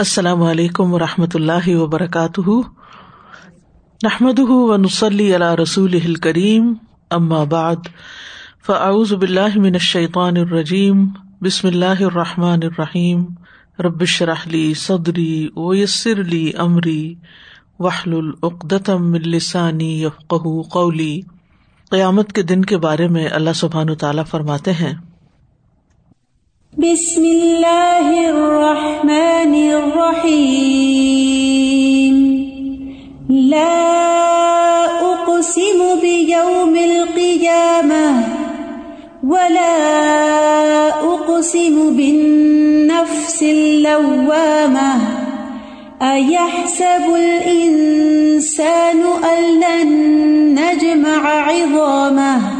السلام علیکم و رحمۃ اللہ وبرکاتہ۔ نحمد و نسلی علیہ رسول کریم بعد، فاعوذ باللہ من الشیطان الرجیم، بسم اللہ الرحمٰن الرحیم۔ ربش رحلی صدری ویسر علی عمری وحل العقدم السانی قولی۔ قیامت کے دن کے بارے میں اللہ سبحان و تعالیٰ فرماتے ہیں۔ بسم اللہ الرحمن الرحیم. لا اقسم بیوم القیامة ولا اقسم بالنفس اللوامة ایحسب الانسان ان لن نجمع عظامه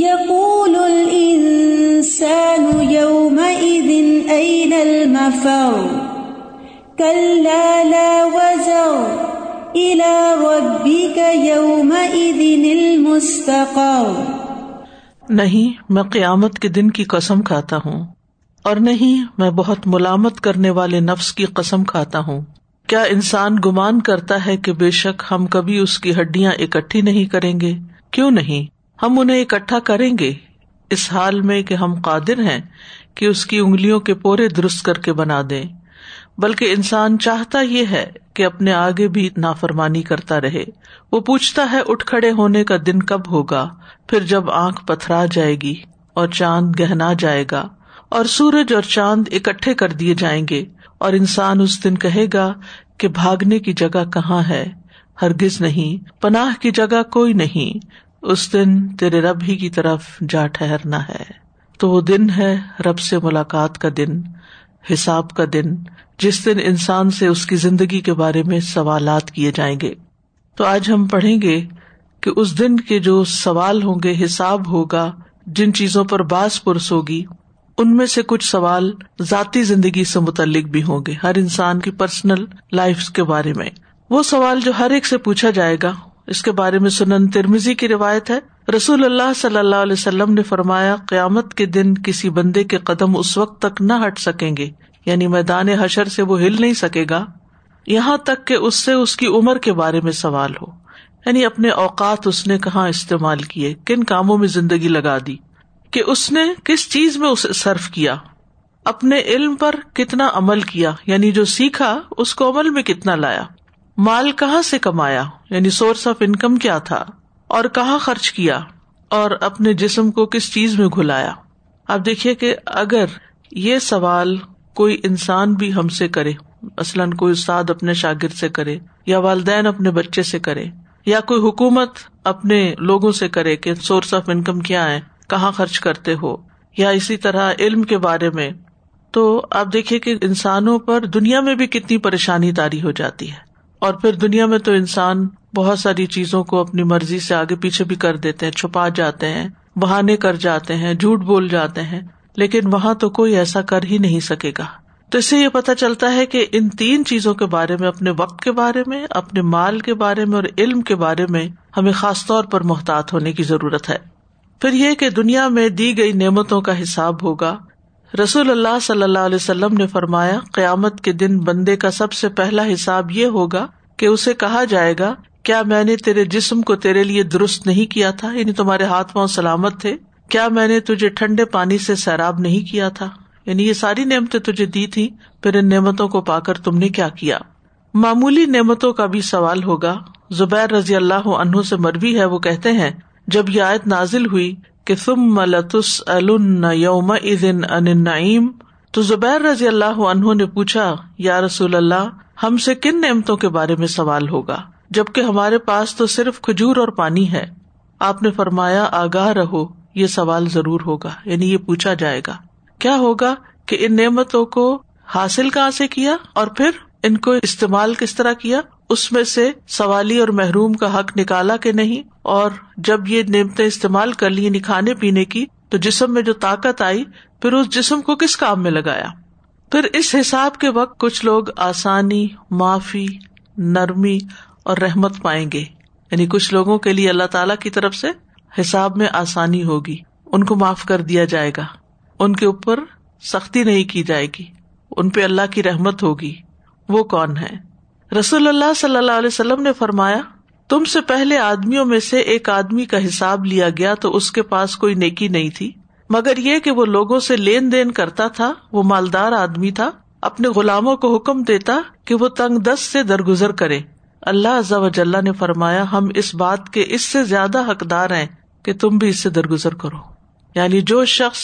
يقول الإنسان يومئذ أين المفر؟ كلا لا وزر. إلى ربك يومئذ المستقر. نہیں، میں قیامت کے دن کی قسم کھاتا ہوں، اور نہیں، میں بہت ملامت کرنے والے نفس کی قسم کھاتا ہوں۔ کیا انسان گمان کرتا ہے کہ بے شک ہم کبھی اس کی ہڈیاں اکٹھی نہیں کریں گے؟ کیوں نہیں؟ ہم انہیں اکٹھا کریں گے اس حال میں کہ ہم قادر ہیں کہ اس کی انگلیوں کے پورے درست کر کے بنا دیں۔ بلکہ انسان چاہتا یہ ہے کہ اپنے آگے بھی نافرمانی کرتا رہے۔ وہ پوچھتا ہے اٹھ کھڑے ہونے کا دن کب ہوگا؟ پھر جب آنکھ پتھرا جائے گی اور چاند گہنا جائے گا اور سورج اور چاند اکٹھے کر دیے جائیں گے اور انسان اس دن کہے گا کہ بھاگنے کی جگہ کہاں ہے؟ ہرگز نہیں، پناہ کی جگہ کوئی نہیں۔ اس دن تیرے رب ہی کی طرف جا ٹہرنا ہے۔ تو وہ دن ہے رب سے ملاقات کا دن، حساب کا دن، جس دن انسان سے اس کی زندگی کے بارے میں سوالات کیے جائیں گے۔ تو آج ہم پڑھیں گے کہ اس دن کے جو سوال ہوں گے، حساب ہوگا، جن چیزوں پر باس پرس ہوگی، ان میں سے کچھ سوال ذاتی زندگی سے متعلق بھی ہوں گے، ہر انسان کی پرسنل لائف کے بارے میں۔ وہ سوال جو ہر ایک سے پوچھا جائے گا اس کے بارے میں سنن ترمیزی کی روایت ہے۔ رسول اللہ صلی اللہ علیہ وسلم نے فرمایا، قیامت کے دن کسی بندے کے قدم اس وقت تک نہ ہٹ سکیں گے یعنی میدان حشر سے وہ ہل نہیں سکے گا۔ یہاں تک کہ اس سے اس کی عمر کے بارے میں سوال ہو۔ یعنی اپنے اوقات اس نے کہاں استعمال کیے، کن کاموں میں زندگی لگا دی، کہ اس نے کس چیز میں اسے صرف کیا۔ اپنے علم پر کتنا عمل کیا یعنی جو سیکھا، اس کو عمل میں کتنا لایا۔ مال کہاں سے کمایا؟ یعنی سورس آف انکم کیا تھا؟ اور کہاں خرچ کیا؟ اور اپنے جسم کو کس چیز میں گلایا اب دیکھیے کہ اگر یہ سوال کوئی انسان بھی ہم سے کرے، مثلاً کوئی استاد اپنے شاگرد سے کرے، یا والدین اپنے بچے سے کرے، یا کوئی حکومت اپنے لوگوں سے کرے کہ سورس آف انکم کیا ہے، کہاں خرچ کرتے ہو، یا اسی طرح علم کے بارے میں، تو آپ دیکھیے کہ انسانوں پر دنیا میں بھی کتنی پریشانی تاری ہو جاتی ہے۔ اور پھر دنیا میں تو انسان بہت ساری چیزوں کو اپنی مرضی سے آگے پیچھے بھی کر دیتے ہیں، چھپا جاتے ہیں، بہانے کر جاتے ہیں، جھوٹ بول جاتے ہیں، لیکن وہاں تو کوئی ایسا کر ہی نہیں سکے گا۔ تو اس سے یہ پتا چلتا ہے کہ ان تین چیزوں کے بارے میں، اپنے وقت کے بارے میں، اپنے مال کے بارے میں اور علم کے بارے میں ہمیں خاص طور پر محتاط ہونے کی ضرورت ہے۔ پھر یہ کہ دنیا میں دی گئی نعمتوں کا حساب ہوگا۔ رسول اللہ صلی اللہ علیہ وسلم نے فرمایا، قیامت کے دن بندے کا سب سے پہلا حساب یہ ہوگا کہ اسے کہا جائے گا، کیا میں نے تیرے جسم کو تیرے لیے درست نہیں کیا تھا؟ یعنی تمہارے ہاتھ پاؤں سلامت تھے۔ کیا میں نے تجھے ٹھنڈے پانی سے سیراب نہیں کیا تھا؟ یعنی یہ ساری نعمتیں تجھے دی تھی پھر ان نعمتوں کو پا کر تم نے کیا کیا؟ معمولی نعمتوں کا بھی سوال ہوگا۔ زبیر رضی اللہ عنہ سے مربی ہے، وہ کہتے ہیں، جب یہ آیت نازل ہوئی کہ تم ملتس یوم ان تو زبیر رضی اللہ عنہ نے پوچھا، یا رسول اللہ ہم سے کن نعمتوں کے بارے میں سوال ہوگا؟ جبکہ ہمارے پاس تو صرف کھجور اور پانی ہے۔ آپ نے فرمایا، آگاہ رہو، یہ سوال ضرور ہوگا یعنی یہ پوچھا جائے گا۔ کیا ہوگا کہ ان نعمتوں کو حاصل کہاں سے کیا اور پھر ان کو استعمال کس طرح کیا؟ اس میں سے سوالی اور محروم کا حق نکالا کہ نہیں؟ اور جب یہ نعمتیں استعمال کر لی یعنی کھانے پینے کی، تو جسم میں جو طاقت آئی، پھر اس جسم کو کس کام میں لگایا؟ پھر اس حساب کے وقت کچھ لوگ آسانی، معافی، نرمی اور رحمت پائیں گے۔ یعنی کچھ لوگوں کے لیے اللہ تعالی کی طرف سے حساب میں آسانی ہوگی۔ ان کو معاف کر دیا جائے گا۔ ان کے اوپر سختی نہیں کی جائے گی۔ ان پہ اللہ کی رحمت ہوگی۔ وہ کون ہے رسول اللہ صلی اللہ علیہ وسلم نے فرمایا، تم سے پہلے آدمیوں میں سے ایک آدمی کا حساب لیا گیا تو اس کے پاس کوئی نیکی نہیں تھی۔ مگر یہ کہ وہ لوگوں سے لین دین کرتا تھا، وہ مالدار آدمی تھا، اپنے غلاموں کو حکم دیتا کہ وہ تنگ دست سے درگزر کرے۔ اللہ وجاللہ نے فرمایا، ہم اس بات کے اس سے زیادہ حقدار ہیں کہ تم بھی اس سے درگزر کرو۔ یعنی جو شخص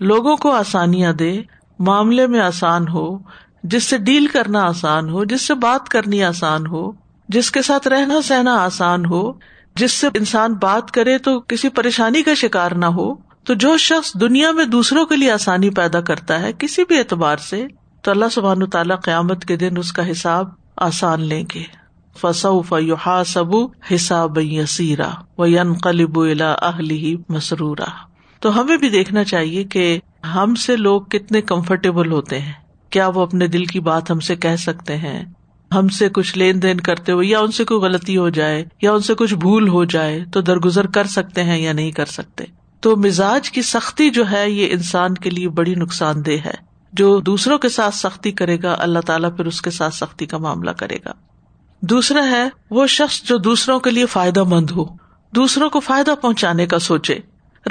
لوگوں کو آسانیاں دے، معاملے میں آسان ہو، جس سے ڈیل کرنا آسان ہو، جس سے بات کرنی آسان ہو، جس کے ساتھ رہنا سہنا آسان ہو، جس سے انسان بات کرے تو کسی پریشانی کا شکار نہ ہو تو جو شخص دنیا میں دوسروں کے لیے آسانی پیدا کرتا ہے، کسی بھی اعتبار سے، تو اللہ سبحان تعالیٰ قیامت کے دن اس کا حساب آسان لیں گے۔ فسا سبو حساب یسیرا و قلب الا اہلی مسرورا۔ تو ہمیں بھی دیکھنا چاہیے کہ ہم سے لوگ کتنے کمفرٹیبل ہوتے ہیں۔ کیا وہ اپنے دل کی بات ہم سے کہہ سکتے ہیں؟ ہم سے کچھ لین دین کرتے ہوئے، یا ان سے کوئی غلطی ہو جائے، یا ان سے کچھ بھول ہو جائے، تو درگزر کر سکتے ہیں یا نہیں کر سکتے۔ تو مزاج کی سختی جو ہے یہ انسان کے لیے بڑی نقصان دہ ہے۔ جو دوسروں کے ساتھ سختی کرے گا، اللہ تعالیٰ پھر اس کے ساتھ سختی کا معاملہ کرے گا۔ دوسرا ہے، وہ شخص جو دوسروں کے لیے فائدہ مند ہو، دوسروں کو فائدہ پہنچانے کا سوچے۔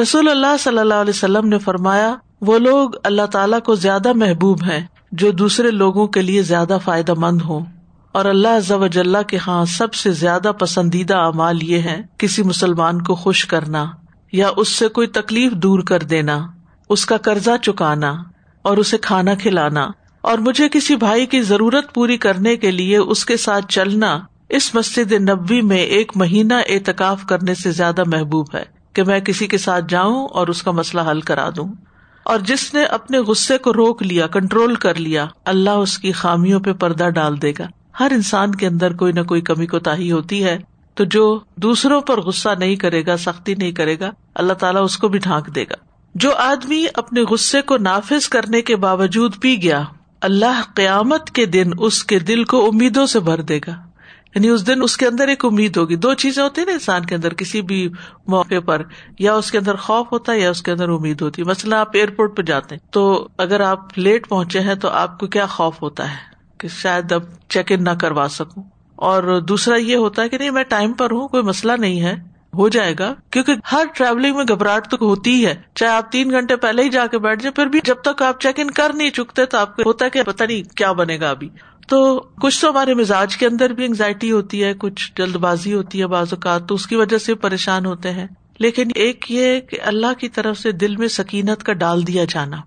رسول اللہ صلی اللہ علیہ وسلم نے فرمایا، وہ لوگ اللہ تعالیٰ کو زیادہ محبوب ہیں، جو دوسرے لوگوں کے لیے زیادہ فائدہ مند ہوں۔ اور اللہ کے ہاں سب سے زیادہ پسندیدہ اعمال یہ ہے کسی مسلمان کو خوش کرنا۔ یا اس سے کوئی تکلیف دور کر دینا، اس کا قرضہ چکانا اور اسے کھانا کھلانا اور مجھے کسی بھائی کی ضرورت پوری کرنے کے لیے اس کے ساتھ چلنا اس مسجد نبی میں ایک مہینہ اعتکاف کرنے سے زیادہ محبوب ہے کہ میں کسی کے ساتھ جاؤں اور اس کا مسئلہ حل کرا دوں۔ اور جس نے اپنے غصے کو روک لیا، کنٹرول کر لیا، اللہ اس کی خامیوں پہ پردہ ڈال دے گا۔ ہر انسان کے اندر کوئی نہ کوئی کمی کو تاہی ہوتی ہے۔ تو جو دوسروں پر غصہ نہیں کرے گا، سختی نہیں کرے گا، اللہ تعالیٰ اس کو بھی ڈھانک دے گا۔ جو آدمی اپنے غصے کو نافذ کرنے کے باوجود پی گیا، اللہ قیامت کے دن اس کے دل کو امیدوں سے بھر دے گا۔ یعنی اس دن اس کے اندر ایک امید ہوگی۔ دو چیزیں ہوتی ہیں نا انسان کے اندر، کسی بھی موقع پر، یا اس کے اندر خوف ہوتا ہے یا اس کے اندر امید ہوتی ہے۔ مثلاً آپ ایئرپورٹ پہ جاتے ہیں، تو اگر آپ لیٹ پہنچے ہیں تو آپ کو کیا خوف ہوتا ہے؟ کہ شاید اب چیک ان نہ کروا سکوں۔ اور دوسرا یہ ہوتا ہے کہ نہیں، میں ٹائم پر ہوں، کوئی مسئلہ نہیں ہے، ہو جائے گا۔ کیونکہ ہر ٹریولنگ میں گھبراہٹ تو ہوتی ہے۔ چاہے آپ تین گھنٹے پہلے ہی جا کے بیٹھ جائیں، پھر بھی جب تک آپ چیک ان کر نہیں چکتے تو آپ کو ہوتا ہے کہ پتا نہیں کیا بنے گا ابھی۔ تو کچھ تو ہمارے مزاج کے اندر بھی انگزائٹی ہوتی ہے، کچھ جلد بازی ہوتی ہے بعض اوقات، تو اس کی وجہ سے پریشان ہوتے ہیں۔ لیکن ایک یہ کہ اللہ کی طرف سے دل میں سکینت کا ڈال دیا جانا،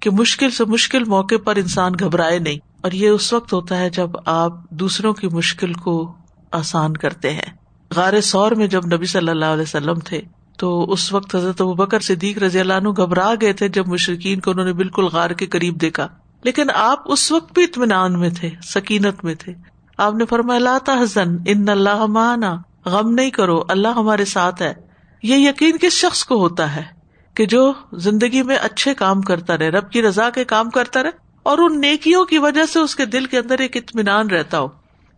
کہ مشکل سے مشکل موقع پر انسان گھبرائے نہیں۔ اور یہ اس وقت ہوتا ہے جب آپ دوسروں کی مشکل کو آسان کرتے ہیں۔ غار سور میں جب نبی صلی اللہ علیہ وسلم تھے، تو اس وقت حضرت بکر صدیق رضی اللہ عنہ گھبرا گئے تھے جب مشرقین کو انہوں نے بالکل غار کے قریب دیکھا۔ لیکن آپ اس وقت بھی اطمینان میں تھے، سکینت میں تھے۔ آپ نے فرمایا حسن ان اللہ مانا غم نہیں کرو، اللہ ہمارے ساتھ ہے۔ یہ یقین کس شخص کو ہوتا ہے کہ جو زندگی میں اچھے کام کرتا رہے، رب کی رضا کے کام کرتا رہے؟ اور ان نیکیوں کی وجہ سے اس کے دل کے اندر ایک اطمینان رہتا ہو۔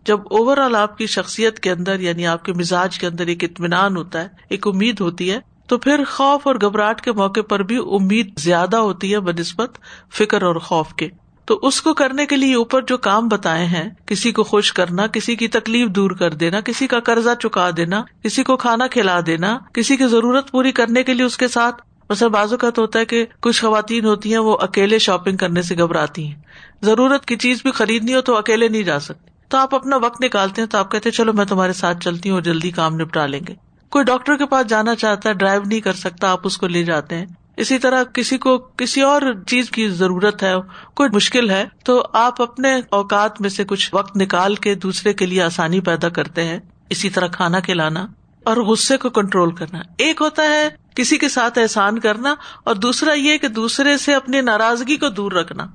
جب اوور آل آپ کی شخصیت کے اندر یعنی آپ کے مزاج کے اندر ایک اطمینان ہوتا ہے، ایک امید ہوتی ہے، تو پھر خوف اور گھبراہٹ کے موقع پر بھی امید زیادہ ہوتی ہے بنسبت فکر اور خوف کے۔ تو اس کو کرنے کے لیے اوپر جو کام بتائے ہیں، کسی کو خوش کرنا، کسی کی تکلیف دور کر دینا، کسی کا قرضہ چکا دینا، کسی کو کھانا کھلا دینا، کسی کی ضرورت پوری کرنے کے لیے اس کے ساتھ بازو بازو تو ہوتا ہے کہ کچھ خواتین ہوتی ہیں، وہ اکیلے شاپنگ کرنے سے گھبراتی ہیں۔ ضرورت کی چیز بھی خریدنی ہو تو اکیلے نہیں جا سکتے۔ تو آپ اپنا وقت نکالتے ہیں تو آپ کہتے ہیں، چلو میں تمہارے ساتھ چلتی ہوں اور جلدی کام نپٹا لیں گے۔ کوئی ڈاکٹر کے پاس جانا چاہتا ہے ڈرائیو نہیں کر سکتا، آپ اس کو لے جاتے ہیں۔ اسی طرح کسی کو کسی اور چیز کی ضرورت ہے، کوئی مشکل ہے، تو آپ اپنے اوقات میں سے کچھ وقت نکال کے دوسرے کے لیے آسانی پیدا کرتے ہیں۔ اسی طرح کھانا کھلانا اور غصے کو کنٹرول کرنا۔ ایک ہوتا ہے کسی کے ساتھ احسان کرنا اور دوسرا یہ کہ دوسرے سے اپنی ناراضگی کو دور رکھنا۔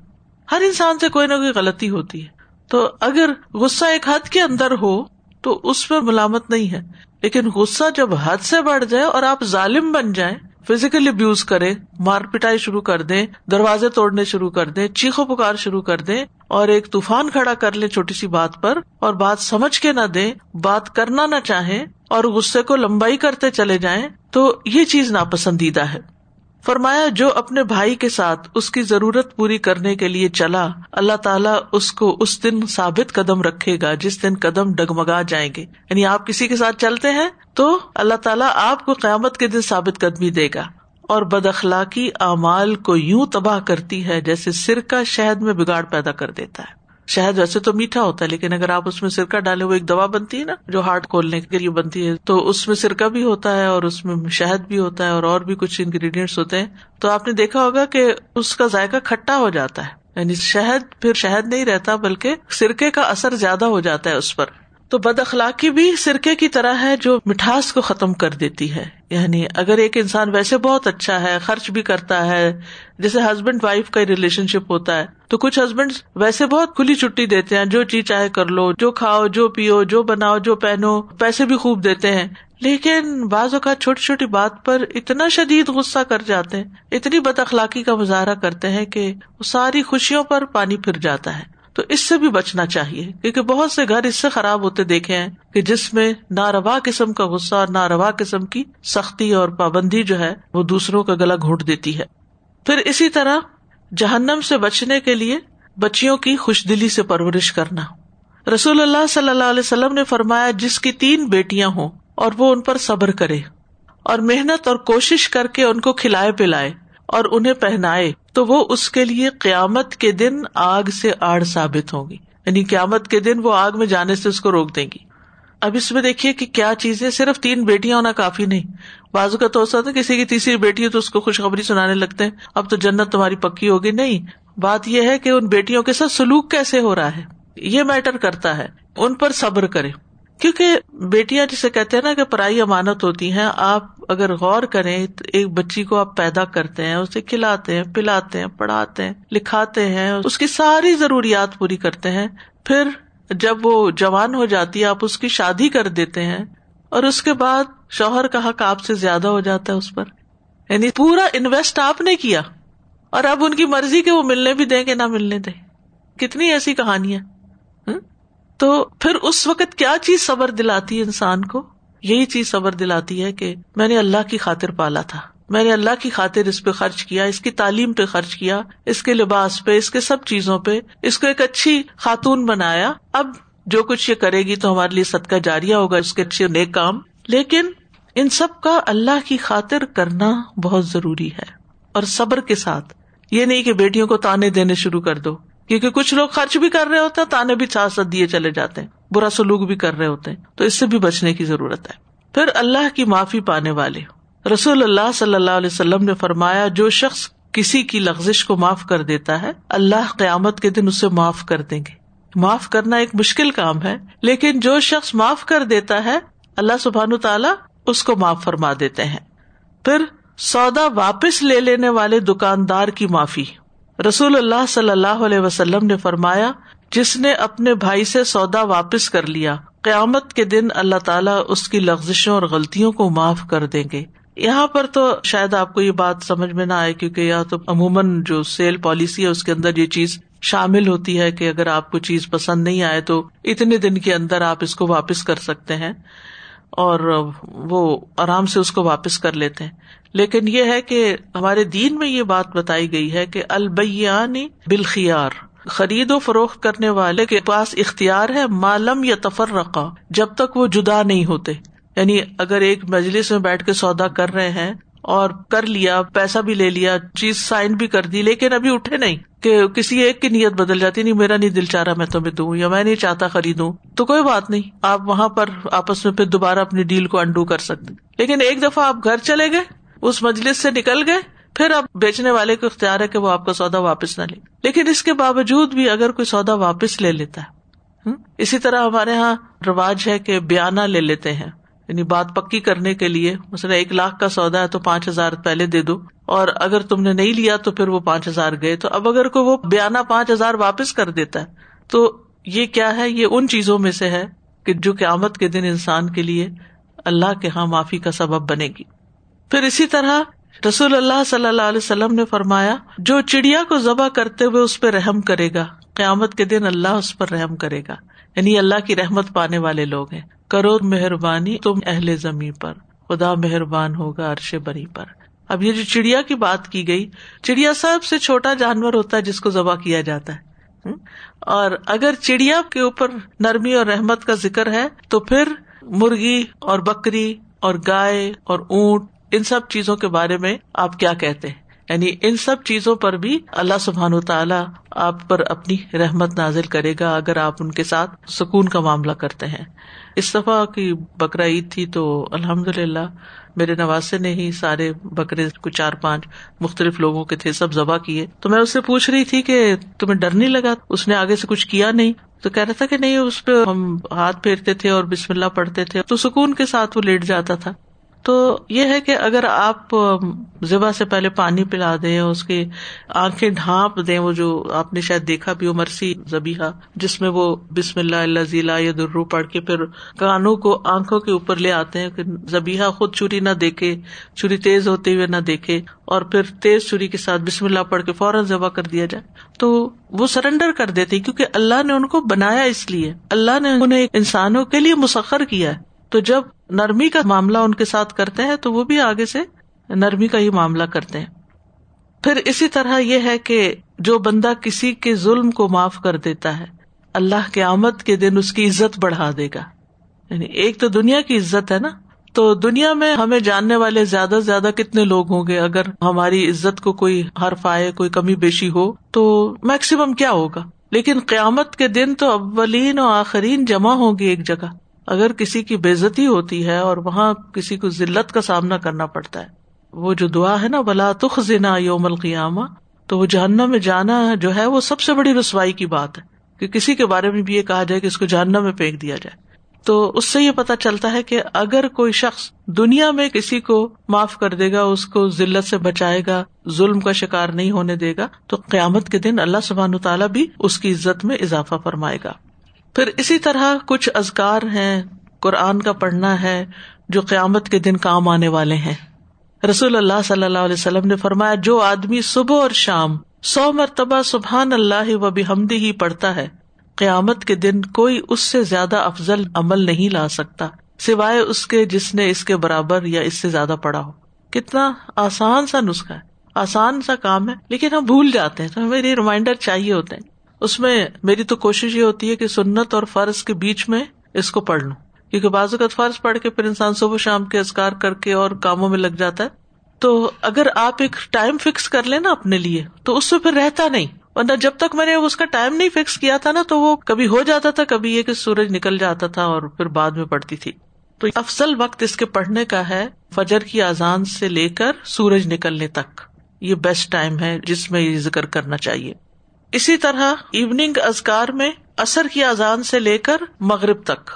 ہر انسان سے کوئی نہ کوئی غلطی ہوتی ہے۔ تو اگر غصہ ایک حد کے اندر ہو تو اس پہ ملامت نہیں ہے۔ لیکن غصہ جب حد سے بڑھ جائے اور آپ ظالم بن جائیں فزیکل ابیوز کرے مار پٹائی شروع کر دیں، دروازے توڑنے شروع کر دیں چیخو پکار شروع کر دیں اور ایک طوفان کھڑا کر لیں چھوٹی سی بات پر اور بات سمجھ کے نہ دیں، بات کرنا نہ چاہیں اور غصے کو لمبائی کرتے چلے جائیں تو یہ چیز ناپسندیدہ ہے۔ فرمایا، جو اپنے بھائی کے ساتھ اس کی ضرورت پوری کرنے کے لیے چلا، اللہ تعالیٰ اس کو اس دن ثابت قدم رکھے گا جس دن قدم ڈگمگا جائیں گے۔ یعنی آپ کسی کے ساتھ چلتے ہیں تو اللہ تعالیٰ آپ کو قیامت کے دن ثابت قدمی دے گا۔ اور بد اخلاقی اعمال کو یوں تباہ کرتی ہے جیسے سرکہ شہد میں بگاڑ پیدا کر دیتا ہے۔ شہد ویسے تو میٹھا ہوتا ہے، لیکن اگر آپ اس میں سرکہ ڈالے وہ ایک دوا بنتی ہے نا، جو ہارٹ کھولنے کے لیے بنتی ہے، تو اس میں سرکہ بھی ہوتا ہے اور اس میں شہد بھی ہوتا ہے اور اور بھی کچھ انگریڈینٹس ہوتے ہیں۔ تو آپ نے دیکھا ہوگا کہ اس کا ذائقہ کھٹا ہو جاتا ہے۔ یعنی شہد پھر شہد نہیں رہتا، بلکہ سرکے کا اثر زیادہ ہو جاتا ہے اس پر۔ تو بد اخلاقی بھی سرکے کی طرح ہے، جو مٹھاس کو ختم کر دیتی ہے۔ یعنی اگر ایک انسان ویسے بہت اچھا ہے، خرچ بھی کرتا ہے، جیسے ہسبینڈ وائف کا ریلیشن شپ ہوتا ہے، تو کچھ ہسبینڈ ویسے بہت کھلی چھٹی دیتے ہیں، جو چیز چاہے کر لو، جو کھاؤ، جو پیو، جو بناؤ، جو پہنو، پیسے بھی خوب دیتے ہیں۔ لیکن بعض اوقات چھوٹی چھوٹی بات پر اتنا شدید غصہ کر جاتے ہیں، اتنی بد اخلاقی کا مظاہرہ کرتے ہیں کہ وہ ساری خوشیوں پر پانی پھر جاتا ہے۔ تو اس سے بھی بچنا چاہیے، کیونکہ بہت سے گھر اس سے خراب ہوتے دیکھے ہیں کہ جس میں ناروا قسم کا غصہ اور ناروا قسم کی سختی اور پابندی جو ہے، وہ دوسروں کا گلا گھونٹ دیتی ہے۔ پھر اسی طرح جہنم سے بچنے کے لیے بچیوں کی خوش دلی سے پرورش کرنا۔ رسول اللہ صلی اللہ علیہ وسلم نے فرمایا، جس کی تین بیٹیاں ہوں اور وہ ان پر صبر کرے اور محنت اور کوشش کر کے ان کو کھلائے پلائے اور انہیں پہنائے۔ تو وہ اس کے لیے قیامت کے دن آگ سے آڑ ثابت ہوگی یعنی قیامت کے دن وہ آگ میں جانے سے اس کو روک دیں گی۔ اب اس میں دیکھیے کہ کیا چیزیں صرف تین بیٹیاں ہونا کافی نہیں۔ بازو کا تو ہے کسی کی تیسری بیٹی ہے تو اس کو خوشخبری سنانے لگتے ہیں۔ اب تو جنت تمہاری پکی ہوگی۔ نہیں، بات یہ ہے کہ ان بیٹیوں کے ساتھ سلوک کیسے ہو رہا ہے؟ یہ میٹر کرتا ہے۔ ان پر صبر کرے کیونکہ بیٹیاں جسے کہتے ہیں نا کہ پرائی امانت ہوتی ہیں، آپ اگر غور کریں ایک بچی کو آپ پیدا کرتے ہیں، اسے کھلاتے ہیں، پلاتے ہیں، پڑھاتے ہیں، لکھاتے ہیں، اس کی ساری ضروریات پوری کرتے ہیں۔ پھر جب وہ جوان ہو جاتی ہے، آپ اس کی شادی کر دیتے ہیں اور اس کے بعد شوہر کا حق آپ سے زیادہ ہو جاتا ہے اس پر۔ یعنی پورا انویسٹ آپ نے کیا اور اب ان کی مرضی کے وہ ملنے بھی دیں گے نہ ملنے دیں۔ کتنی ایسی کہانیاں۔ تو پھر اس وقت کیا چیز صبر دلاتی ہے انسان کو؟ یہی چیز صبر دلاتی ہے کہ میں نے اللہ کی خاطر پالا تھا۔ میں نے اللہ کی خاطر اس پہ خرچ کیا، اس کی تعلیم پہ خرچ کیا، اس کے لباس پہ، اس کے سب چیزوں پہ، اس کو ایک اچھی خاتون بنایا۔ اب جو کچھ یہ کرے گی تو ہمارے لیے صدقہ جاریہ ہوگا، اس کے اچھے نیک کام۔ لیکن ان سب کا اللہ کی خاطر کرنا بہت ضروری ہے۔ اور صبر کے ساتھ، یہ نہیں کہ بیٹیوں کو تانے دینے شروع کر دو۔ کیونکہ کچھ لوگ خرچ بھی کر رہے ہوتے ہیں، تانے بھی ساتھ ساتھ دیے چلے جاتے ہیں۔ برا سلوک بھی کر رہے ہوتے ہیں۔ تو اس سے بھی بچنے کی ضرورت ہے۔ پھر اللہ کی معافی پانے والے رسول اللہ صلی اللہ علیہ وسلم نے فرمایا، جو شخص کسی کی لغزش کو معاف کر دیتا ہے، اللہ قیامت کے دن اسے معاف کر دیں گے۔ معاف کرنا ایک مشکل کام ہے، لیکن جو شخص معاف کر دیتا ہے، اللہ سبحان تعالیٰ اس کو معاف فرما دیتے ہیں۔ پھر سودا واپس لے لینے والے دکاندار کی معافی۔ رسول اللہ صلی اللہ علیہ وسلم نے فرمایا، جس نے اپنے بھائی سے سودا واپس کر لیا، قیامت کے دن اللہ تعالیٰ اس کی لغزشوں اور غلطیوں کو معاف کر دیں گے۔ یہاں پر تو شاید آپ کو یہ بات سمجھ میں نہ آئے، کیونکہ یا تو عموماً جو سیل پالیسی ہے، اس کے اندر یہ چیز شامل ہوتی ہے کہ اگر آپ کو چیز پسند نہیں آئے تو اتنے دن کے اندر آپ اس کو واپس کر سکتے ہیں اور وہ آرام سے اس کو واپس کر لیتے ہیں۔ لیکن یہ ہے کہ ہمارے دین میں یہ بات بتائی گئی ہے کہ البیانی بالخیار، خرید و فروخت کرنے والے کے پاس اختیار ہے معلوم یا تفر جب تک وہ جدا نہیں ہوتے۔ یعنی اگر ایک مجلس میں بیٹھ کے سودا کر رہے ہیں اور کر لیا، پیسہ بھی لے لیا، چیز سائن بھی کر دی، لیکن ابھی اٹھے نہیں کہ کسی ایک کی نیت بدل جاتی، نہیں، میرا نہیں دل چاہ رہا میں تمہیں دوں یا میں نہیں چاہتا خریدوں، تو کوئی بات نہیں، آپ وہاں پر آپس میں پھر دوبارہ اپنی ڈیل کو انڈو کر سکتے۔ لیکن ایک دفعہ آپ گھر چلے گئے اس مجلس سے نکل گئے۔ پھر اب بیچنے والے کو اختیار ہے کہ وہ آپ کا سودا واپس نہ لے۔ لیکن اس کے باوجود بھی اگر کوئی سودا واپس لے لیتا ہے اسی طرح ہمارے یہاں رواج ہے کہ بیانا لے لیتے ہیں۔ یعنی بات پکی کرنے کے لیے، مثلاً ایک لاکھ کا سودا ہے تو پانچ ہزار پہلے دے دو۔ اور اگر تم نے نہیں لیا تو پھر وہ پانچ ہزار گئے۔ تو اب اگر کوئی وہ بیانا پانچ ہزار واپس کر دیتا ہے، تو یہ کیا ہے؟ یہ ان چیزوں میں سے ہے کہ جو قیامت کے دن انسان کے لیے اللہ کے ہاں معافی کا سبب بنے گی۔ پھر اسی طرح رسول اللہ صلی اللہ علیہ وسلم نے فرمایا، جو چڑیا کو ذبح کرتے ہوئے اس پہ رحم کرے گا، قیامت کے دن اللہ اس پر رحم کرے گا۔ یعنی اللہ کی رحمت پانے والے لوگ ہیں۔ کرو مہربانی تم اہل زمین پر۔ خدا مہربان ہوگا عرش بری پر۔ اب یہ جو چڑیا کی بات کی گئی، چڑیا سب سے چھوٹا جانور ہوتا ہے جس کو ذبح کیا جاتا ہے۔ اور اگر چڑیا کے اوپر نرمی اور رحمت کا ذکر ہے، تو پھر مرغی اور بکری اور گائے اور اونٹ ان سب چیزوں کے بارے میں آپ کیا کہتے ہیں؟ یعنی ان سب چیزوں پر بھی اللہ سبحان تعالیٰ آپ پر اپنی رحمت نازل کرے گا اگر آپ ان کے ساتھ سکون کا معاملہ کرتے ہیں۔ اس دفعہ کی بکرا عید تھی تو الحمد للہ میرے نواسے نے ہی سارے بکرے، کو چار پانچ مختلف لوگوں کے تھے، سب ذبح کیے۔ تو میں اس سے پوچھ رہی تھی کہ تمہیں ڈر نہیں لگا؟ اس نے آگے سے کچھ کیا نہیں۔ تو کہہ رہا تھا کہ نہیں، اس پہ ہم ہاتھ پھیرتے تھے اور بسم اللہ پڑھتے تھے۔ تو سکون کے ساتھ وہ لیٹ جاتا تھا۔ تو یہ ہے کہ اگر آپ ذبح سے پہلے پانی پلا دیں، اس کی آنکھیں ڈھانپ دیں، وہ جو آپ نے شاید دیکھا بھی مرسی زبیحا جس میں وہ بسم اللہ اللہ ضلع یا درو پڑھ کے پھر کانوں کو آنکھوں کے اوپر لے آتے ہیں، کہ زبیحا خود چوری نہ دیکھے، چوری تیز ہوتے ہوئے نہ دیکھے، اور پھر تیز چوری کے ساتھ بسم اللہ پڑھ کے فوراً ذبح کر دیا جائے۔ تو وہ سرینڈر کر دیتے کیونکہ اللہ نے ان کو بنایا اس لیے۔ اللہ نے انہیں انسانوں کے لیے مسخر کیا ہے۔ تو جب نرمی کا معاملہ ان کے ساتھ کرتے ہیں تو وہ بھی آگے سے نرمی کا ہی معاملہ کرتے ہیں۔ پھر اسی طرح یہ ہے کہ جو بندہ کسی کے ظلم کو معاف کر دیتا ہے، اللہ کے آمد کے دن اس کی عزت بڑھا دے گا۔ یعنی ایک تو دنیا کی عزت ہے نا، تو دنیا میں ہمیں جاننے والے زیادہ سے زیادہ کتنے لوگ ہوں گے؟ اگر ہماری عزت کو کوئی حرف آئے، کوئی کمی بیشی ہو، تو میکسیمم کیا ہوگا؟ لیکن قیامت کے دن تو اولین اور آخرین جمع ہوگی ایک جگہ۔ اگر کسی کی بےزتی ہوتی ہے اور وہاں کسی کو ذلت کا سامنا کرنا پڑتا ہے، وہ جو دعا ہے نا بلا تخ زنا یوم القیامہ تو وہ جہنم میں جانا جو ہے، وہ سب سے بڑی رسوائی کی بات ہے کہ کسی کے بارے میں بھی یہ کہا جائے کہ اس کو جہنم میں پھینک دیا جائے۔ تو اس سے یہ پتا چلتا ہے کہ اگر کوئی شخص دنیا میں کسی کو معاف کر دے گا، اس کو ذلت سے بچائے گا، ظلم کا شکار نہیں ہونے دے گا، تو قیامت کے دن اللہ سبحان تعالیٰ بھی اس کی عزت میں اضافہ فرمائے گا۔ پھر اسی طرح کچھ ازکار ہیں قرآن کا پڑھنا ہے جو قیامت کے دن کام آنے والے ہیں۔ رسول اللہ صلی اللہ علیہ وسلم نے فرمایا، جو آدمی صبح اور شام سو مرتبہ سبحان اللہ و بحمدی ہی پڑھتا ہے، قیامت کے دن کوئی اس سے زیادہ افضل عمل نہیں لا سکتا، سوائے اس کے جس نے اس کے برابر یا اس سے زیادہ پڑھا ہو۔ کتنا آسان سا نسخہ ہے، آسان سا کام ہے، لیکن ہم بھول جاتے ہیں، تو ہمیں ریمائنڈر چاہیے ہوتے ہیں اس میں میری تو کوشش یہ ہوتی ہے کہ سنت اور فرض کے بیچ میں اس کو پڑھ لوں۔ کیونکہ بعض اوقات فرض پڑھ کے پھر انسان صبح شام کے ازکار کر کے اور کاموں میں لگ جاتا ہے۔ تو اگر آپ ایک ٹائم فکس کر لیں نا اپنے لیے، تو اس سے پھر رہتا نہیں۔ ورنہ جب تک میں نے اس کا ٹائم نہیں فکس کیا تھا نا، تو وہ کبھی ہو جاتا تھا، کبھی یہ کہ سورج نکل جاتا تھا اور پھر بعد میں پڑتی تھی۔ تو افسل وقت اس کے پڑھنے کا ہے فجر کی آزان سے لے کر سورج نکلنے تک۔ یہ بیسٹ ٹائم ہے جس میں یہ ذکر کرنا چاہیے۔ اسی طرح ایوننگ ازکار میں اثر کی آزان سے لے کر مغرب تک۔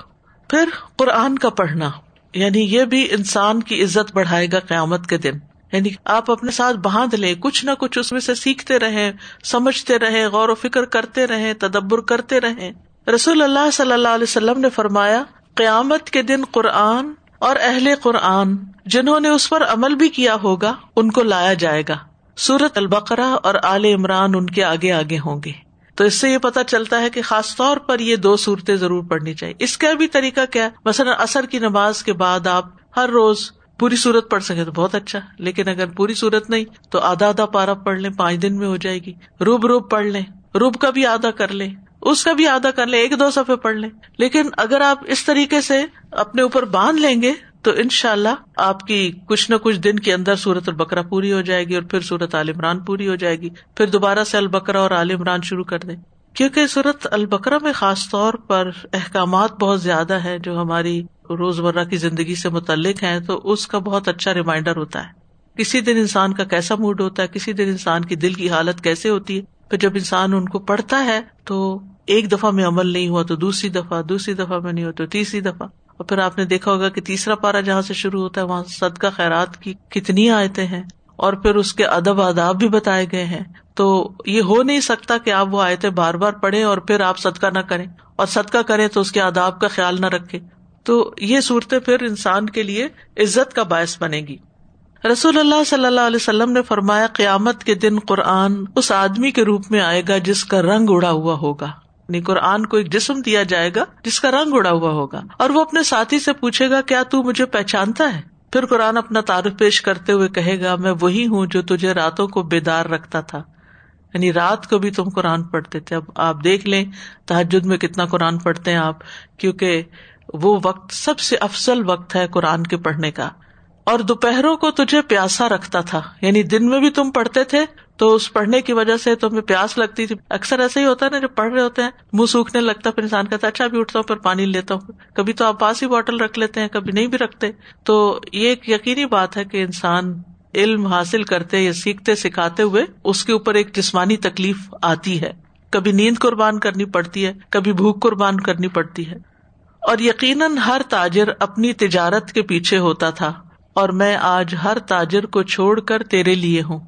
پھر قرآن کا پڑھنا یعنی یہ بھی انسان کی عزت بڑھائے گا قیامت کے دن۔ یعنی آپ اپنے ساتھ باندھ لیں، کچھ نہ کچھ اس میں سے سیکھتے رہے سمجھتے رہے غور و فکر کرتے رہے تدبر کرتے رہے رسول اللہ صلی اللہ علیہ وسلم نے فرمایا، قیامت کے دن قرآن اور اہل قرآن جنہوں نے اس پر عمل بھی کیا ہوگا، ان کو لایا جائے گا۔ سورت البقرا اور آل عمران ان کے آگے آگے ہوں گے۔ تو اس سے یہ پتا چلتا ہے کہ خاص طور پر یہ دو صورتیں ضرور پڑھنی چاہیے۔ اس کا بھی طریقہ کیا مثلاً اثر کی نماز کے بعد آپ ہر روز پوری صورت پڑھ سکے تو بہت اچھا لیکن اگر پوری صورت نہیں تو آدھا آدھا پارا پڑھ لیں، پانچ دن میں ہو جائے گی۔ روب روب پڑھ لیں، روب کا بھی آدھا کر لیں، اس کا بھی آدھا کر لیں، ایک دو سفے پڑھ لیں۔ لیکن اگر آپ اس طریقے سے اپنے اوپر باندھ لیں گے تو ان شاء اللہ آپ کی کچھ نہ کچھ دن کے اندر سورت البکرا پوری ہو جائے گی اور پھر سورت عال عمران پوری ہو جائے گی۔ پھر دوبارہ سے البکرا اور عال عمران شروع کر دیں۔ کیونکہ سورت البکرا میں خاص طور پر احکامات بہت زیادہ ہے جو ہماری روز مرہ کی زندگی سے متعلق ہیں، تو اس کا بہت اچھا ریمائنڈر ہوتا ہے۔ کسی دن انسان کا کیسا موڈ ہوتا ہے، کسی دن انسان کی دل کی حالت کیسے ہوتی ہے۔ پھر جب انسان ان کو پڑھتا ہے تو ایک دفعہ میں عمل نہیں ہوا تو دوسری دفعہ دوسری دفعہ میں نہیں ہوا تو تیسری دفعہ۔ اور پھر آپ نے دیکھا ہوگا کہ تیسرا پارا جہاں سے شروع ہوتا ہے، وہاں صدقہ خیرات کی کتنی آیتیں ہیں۔ اور پھر اس کے ادب آداب بھی بتائے گئے ہیں۔ تو یہ ہو نہیں سکتا کہ آپ وہ آئے تھے بار بار پڑھیں اور پھر آپ صدقہ نہ کریں۔ اور صدقہ کریں تو اس کے آداب کا خیال نہ رکھے تو یہ صورتیں پھر انسان کے لیے عزت کا باعث بنے گی۔ رسول اللہ صلی اللہ علیہ وسلم نے فرمایا، قیامت کے دن قرآن اس آدمی کے روپ میں آئے گا جس کا رنگ اڑا ہوا ہوگا۔ یعنی قرآن کو ایک جسم دیا جائے گا جس کا رنگ اڑا ہوا ہوگا اور وہ اپنے ساتھی سے پوچھے گا، کیا تو مجھے پہچانتا ہے؟ پھر قرآن اپنا تعارف پیش کرتے ہوئے کہے گا، میں وہی ہوں جو تجھے راتوں کو بیدار رکھتا تھا۔ یعنی رات کو بھی تم قرآن پڑھتے تھے۔ اب آپ دیکھ لیں تحجد میں کتنا قرآن پڑھتے ہیں آپ، کیونکہ وہ وقت سب سے افسل وقت ہے قرآن کے پڑھنے کا۔ اور دوپہروں کو تجھے پیاسا رکھتا تھا۔ یعنی دن میں بھی تم پڑھتے تھے، تو اس پڑھنے کی وجہ سے تمہیں پیاس لگتی تھی۔ اکثر ایسا ہی ہوتا ہے نا، جب پڑھ رہے ہوتے ہیں، منہ سوکھنے لگتا پھر انسان کہتا ہے اچھا بھی اٹھتا ہوں، پھر پانی لیتا ہوں۔ کبھی تو آپ پاس ہی بوٹل رکھ لیتے ہیں، کبھی نہیں بھی رکھتے۔ تو یہ ایک یقینی بات ہے کہ انسان علم حاصل کرتے یا سیکھتے، سکھاتے ہوئے اس کے اوپر ایک جسمانی تکلیف آتی ہے۔ کبھی نیند قربان کرنی پڑتی ہے، کبھی بھوک قربان کرنی پڑتی ہے۔ اور یقیناً ہر تاجر اپنی تجارت کے پیچھے ہوتا تھا۔ اور میں آج ہر تاجر کو چھوڑ کر تیرے لیے ہوں،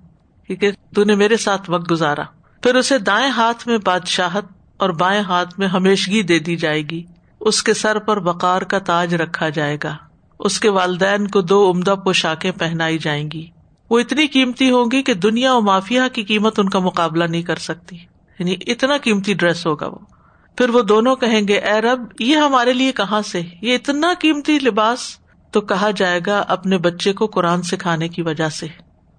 کیونکہ تو نے میرے ساتھ وقت گزارا۔ پھر اسے دائیں ہاتھ میں بادشاہت اور بائیں ہاتھ میں ہمیشگی دے دی جائے گی۔ اس کے سر پر بکار کا تاج رکھا جائے گا۔ اس کے والدین کو دو عمدہ پوشاکیں پہنائی جائیں گی۔ وہ اتنی قیمتی ہوگی کہ دنیا و مافیا کی قیمت ان کا مقابلہ نہیں کر سکتی۔ یعنی اتنا قیمتی ڈریس ہوگا وہ۔ پھر وہ دونوں کہیں گے، اے رب، یہ ہمارے لیے کہاں سے؟ یہ اتنا قیمتی لباس تو کہا جائے گا اپنے بچے کو قرآن سکھانے کی وجہ سے۔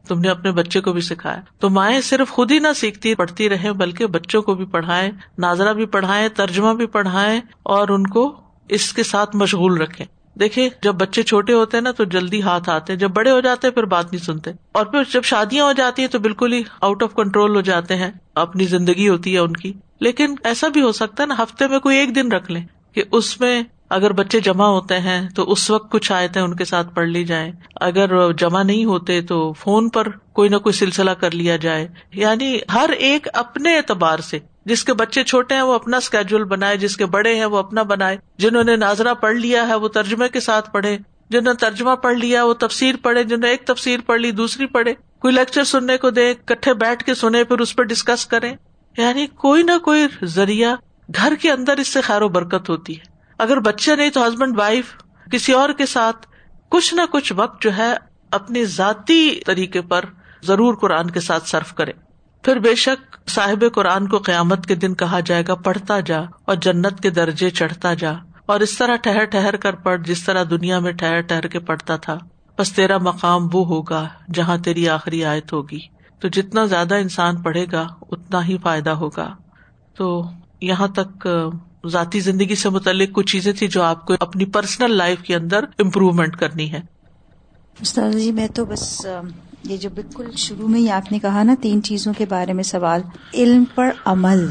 تم نے اپنے بچے کو بھی سکھایا۔ تو مائیں صرف خود ہی نہ سیکھتی، پڑھتی رہے بلکہ بچوں کو بھی پڑھائے ناظرہ بھی پڑھائے ترجمہ بھی پڑھائے اور ان کو اس کے ساتھ مشغول رکھے دیکھے جب بچے چھوٹے ہوتے ہیں نا، تو جلدی ہاتھ آتے جب بڑے ہو جاتے پھر بات نہیں سنتے۔ اور پھر جب شادیاں ہو جاتی ہیں، تو بالکل ہی آؤٹ آف کنٹرول ہو جاتے ہیں۔ اپنی زندگی ہوتی ہے ان کی۔ لیکن ایسا بھی ہو سکتا ہے نا، ہفتے میں کوئی ایک دن رکھ لیں کہ اس میں اگر بچے جمع ہوتے ہیں تو اس وقت کچھ آئے تھے ان کے ساتھ پڑھ لی جائے اگر جمع نہیں ہوتے تو فون پر کوئی نہ کوئی سلسلہ کر لیا جائے۔ یعنی ہر ایک اپنے اعتبار سے، جس کے بچے چھوٹے ہیں وہ اپنا اسکیجول بنائے، جس کے بڑے ہیں وہ اپنا بنائے۔ جنہوں نے ناظرہ پڑھ لیا ہے وہ ترجمے کے ساتھ پڑھے جنہوں نے ترجمہ پڑھ لیا وہ تفسیر پڑھے جنہوں نے ایک تفسیر پڑھ لی، دوسری پڑھے کوئی لیکچر سننے کو دے کٹھے بیٹھ کے سنے پھر اس پہ ڈسکس کرے یعنی کوئی نہ کوئی ذریعہ گھر کے اندر اس سے خیر و برکت ہوتی ہے۔ اگر بچے نہیں تو ہسبینڈ وائف کسی اور کے ساتھ کچھ نہ کچھ وقت جو ہے اپنی ذاتی طریقے پر ضرور قرآن کے ساتھ صرف کرے۔ پھر بے شک صاحب قرآن کو قیامت کے دن کہا جائے گا، پڑھتا جا اور جنت کے درجے چڑھتا جا۔ اور اس طرح ٹہر ٹہر کر پڑھ جس طرح دنیا میں ٹہر ٹہر کے پڑھتا تھا۔ بس تیرا مقام وہ ہوگا جہاں تیری آخری آیت ہوگی۔ تو جتنا زیادہ انسان پڑھے گا، اتنا ہی فائدہ ہوگا۔ تو یہاں تک ذاتی زندگی سے متعلق کچھ چیزیں تھی جو آپ کو اپنی پرسنل لائف کے اندر امپروومنٹ کرنی ہے استاد جی میں تو بس یہ جو بالکل شروع میں ہی آپ نے کہا نا تین چیزوں کے بارے میں سوال، علم پر عمل۔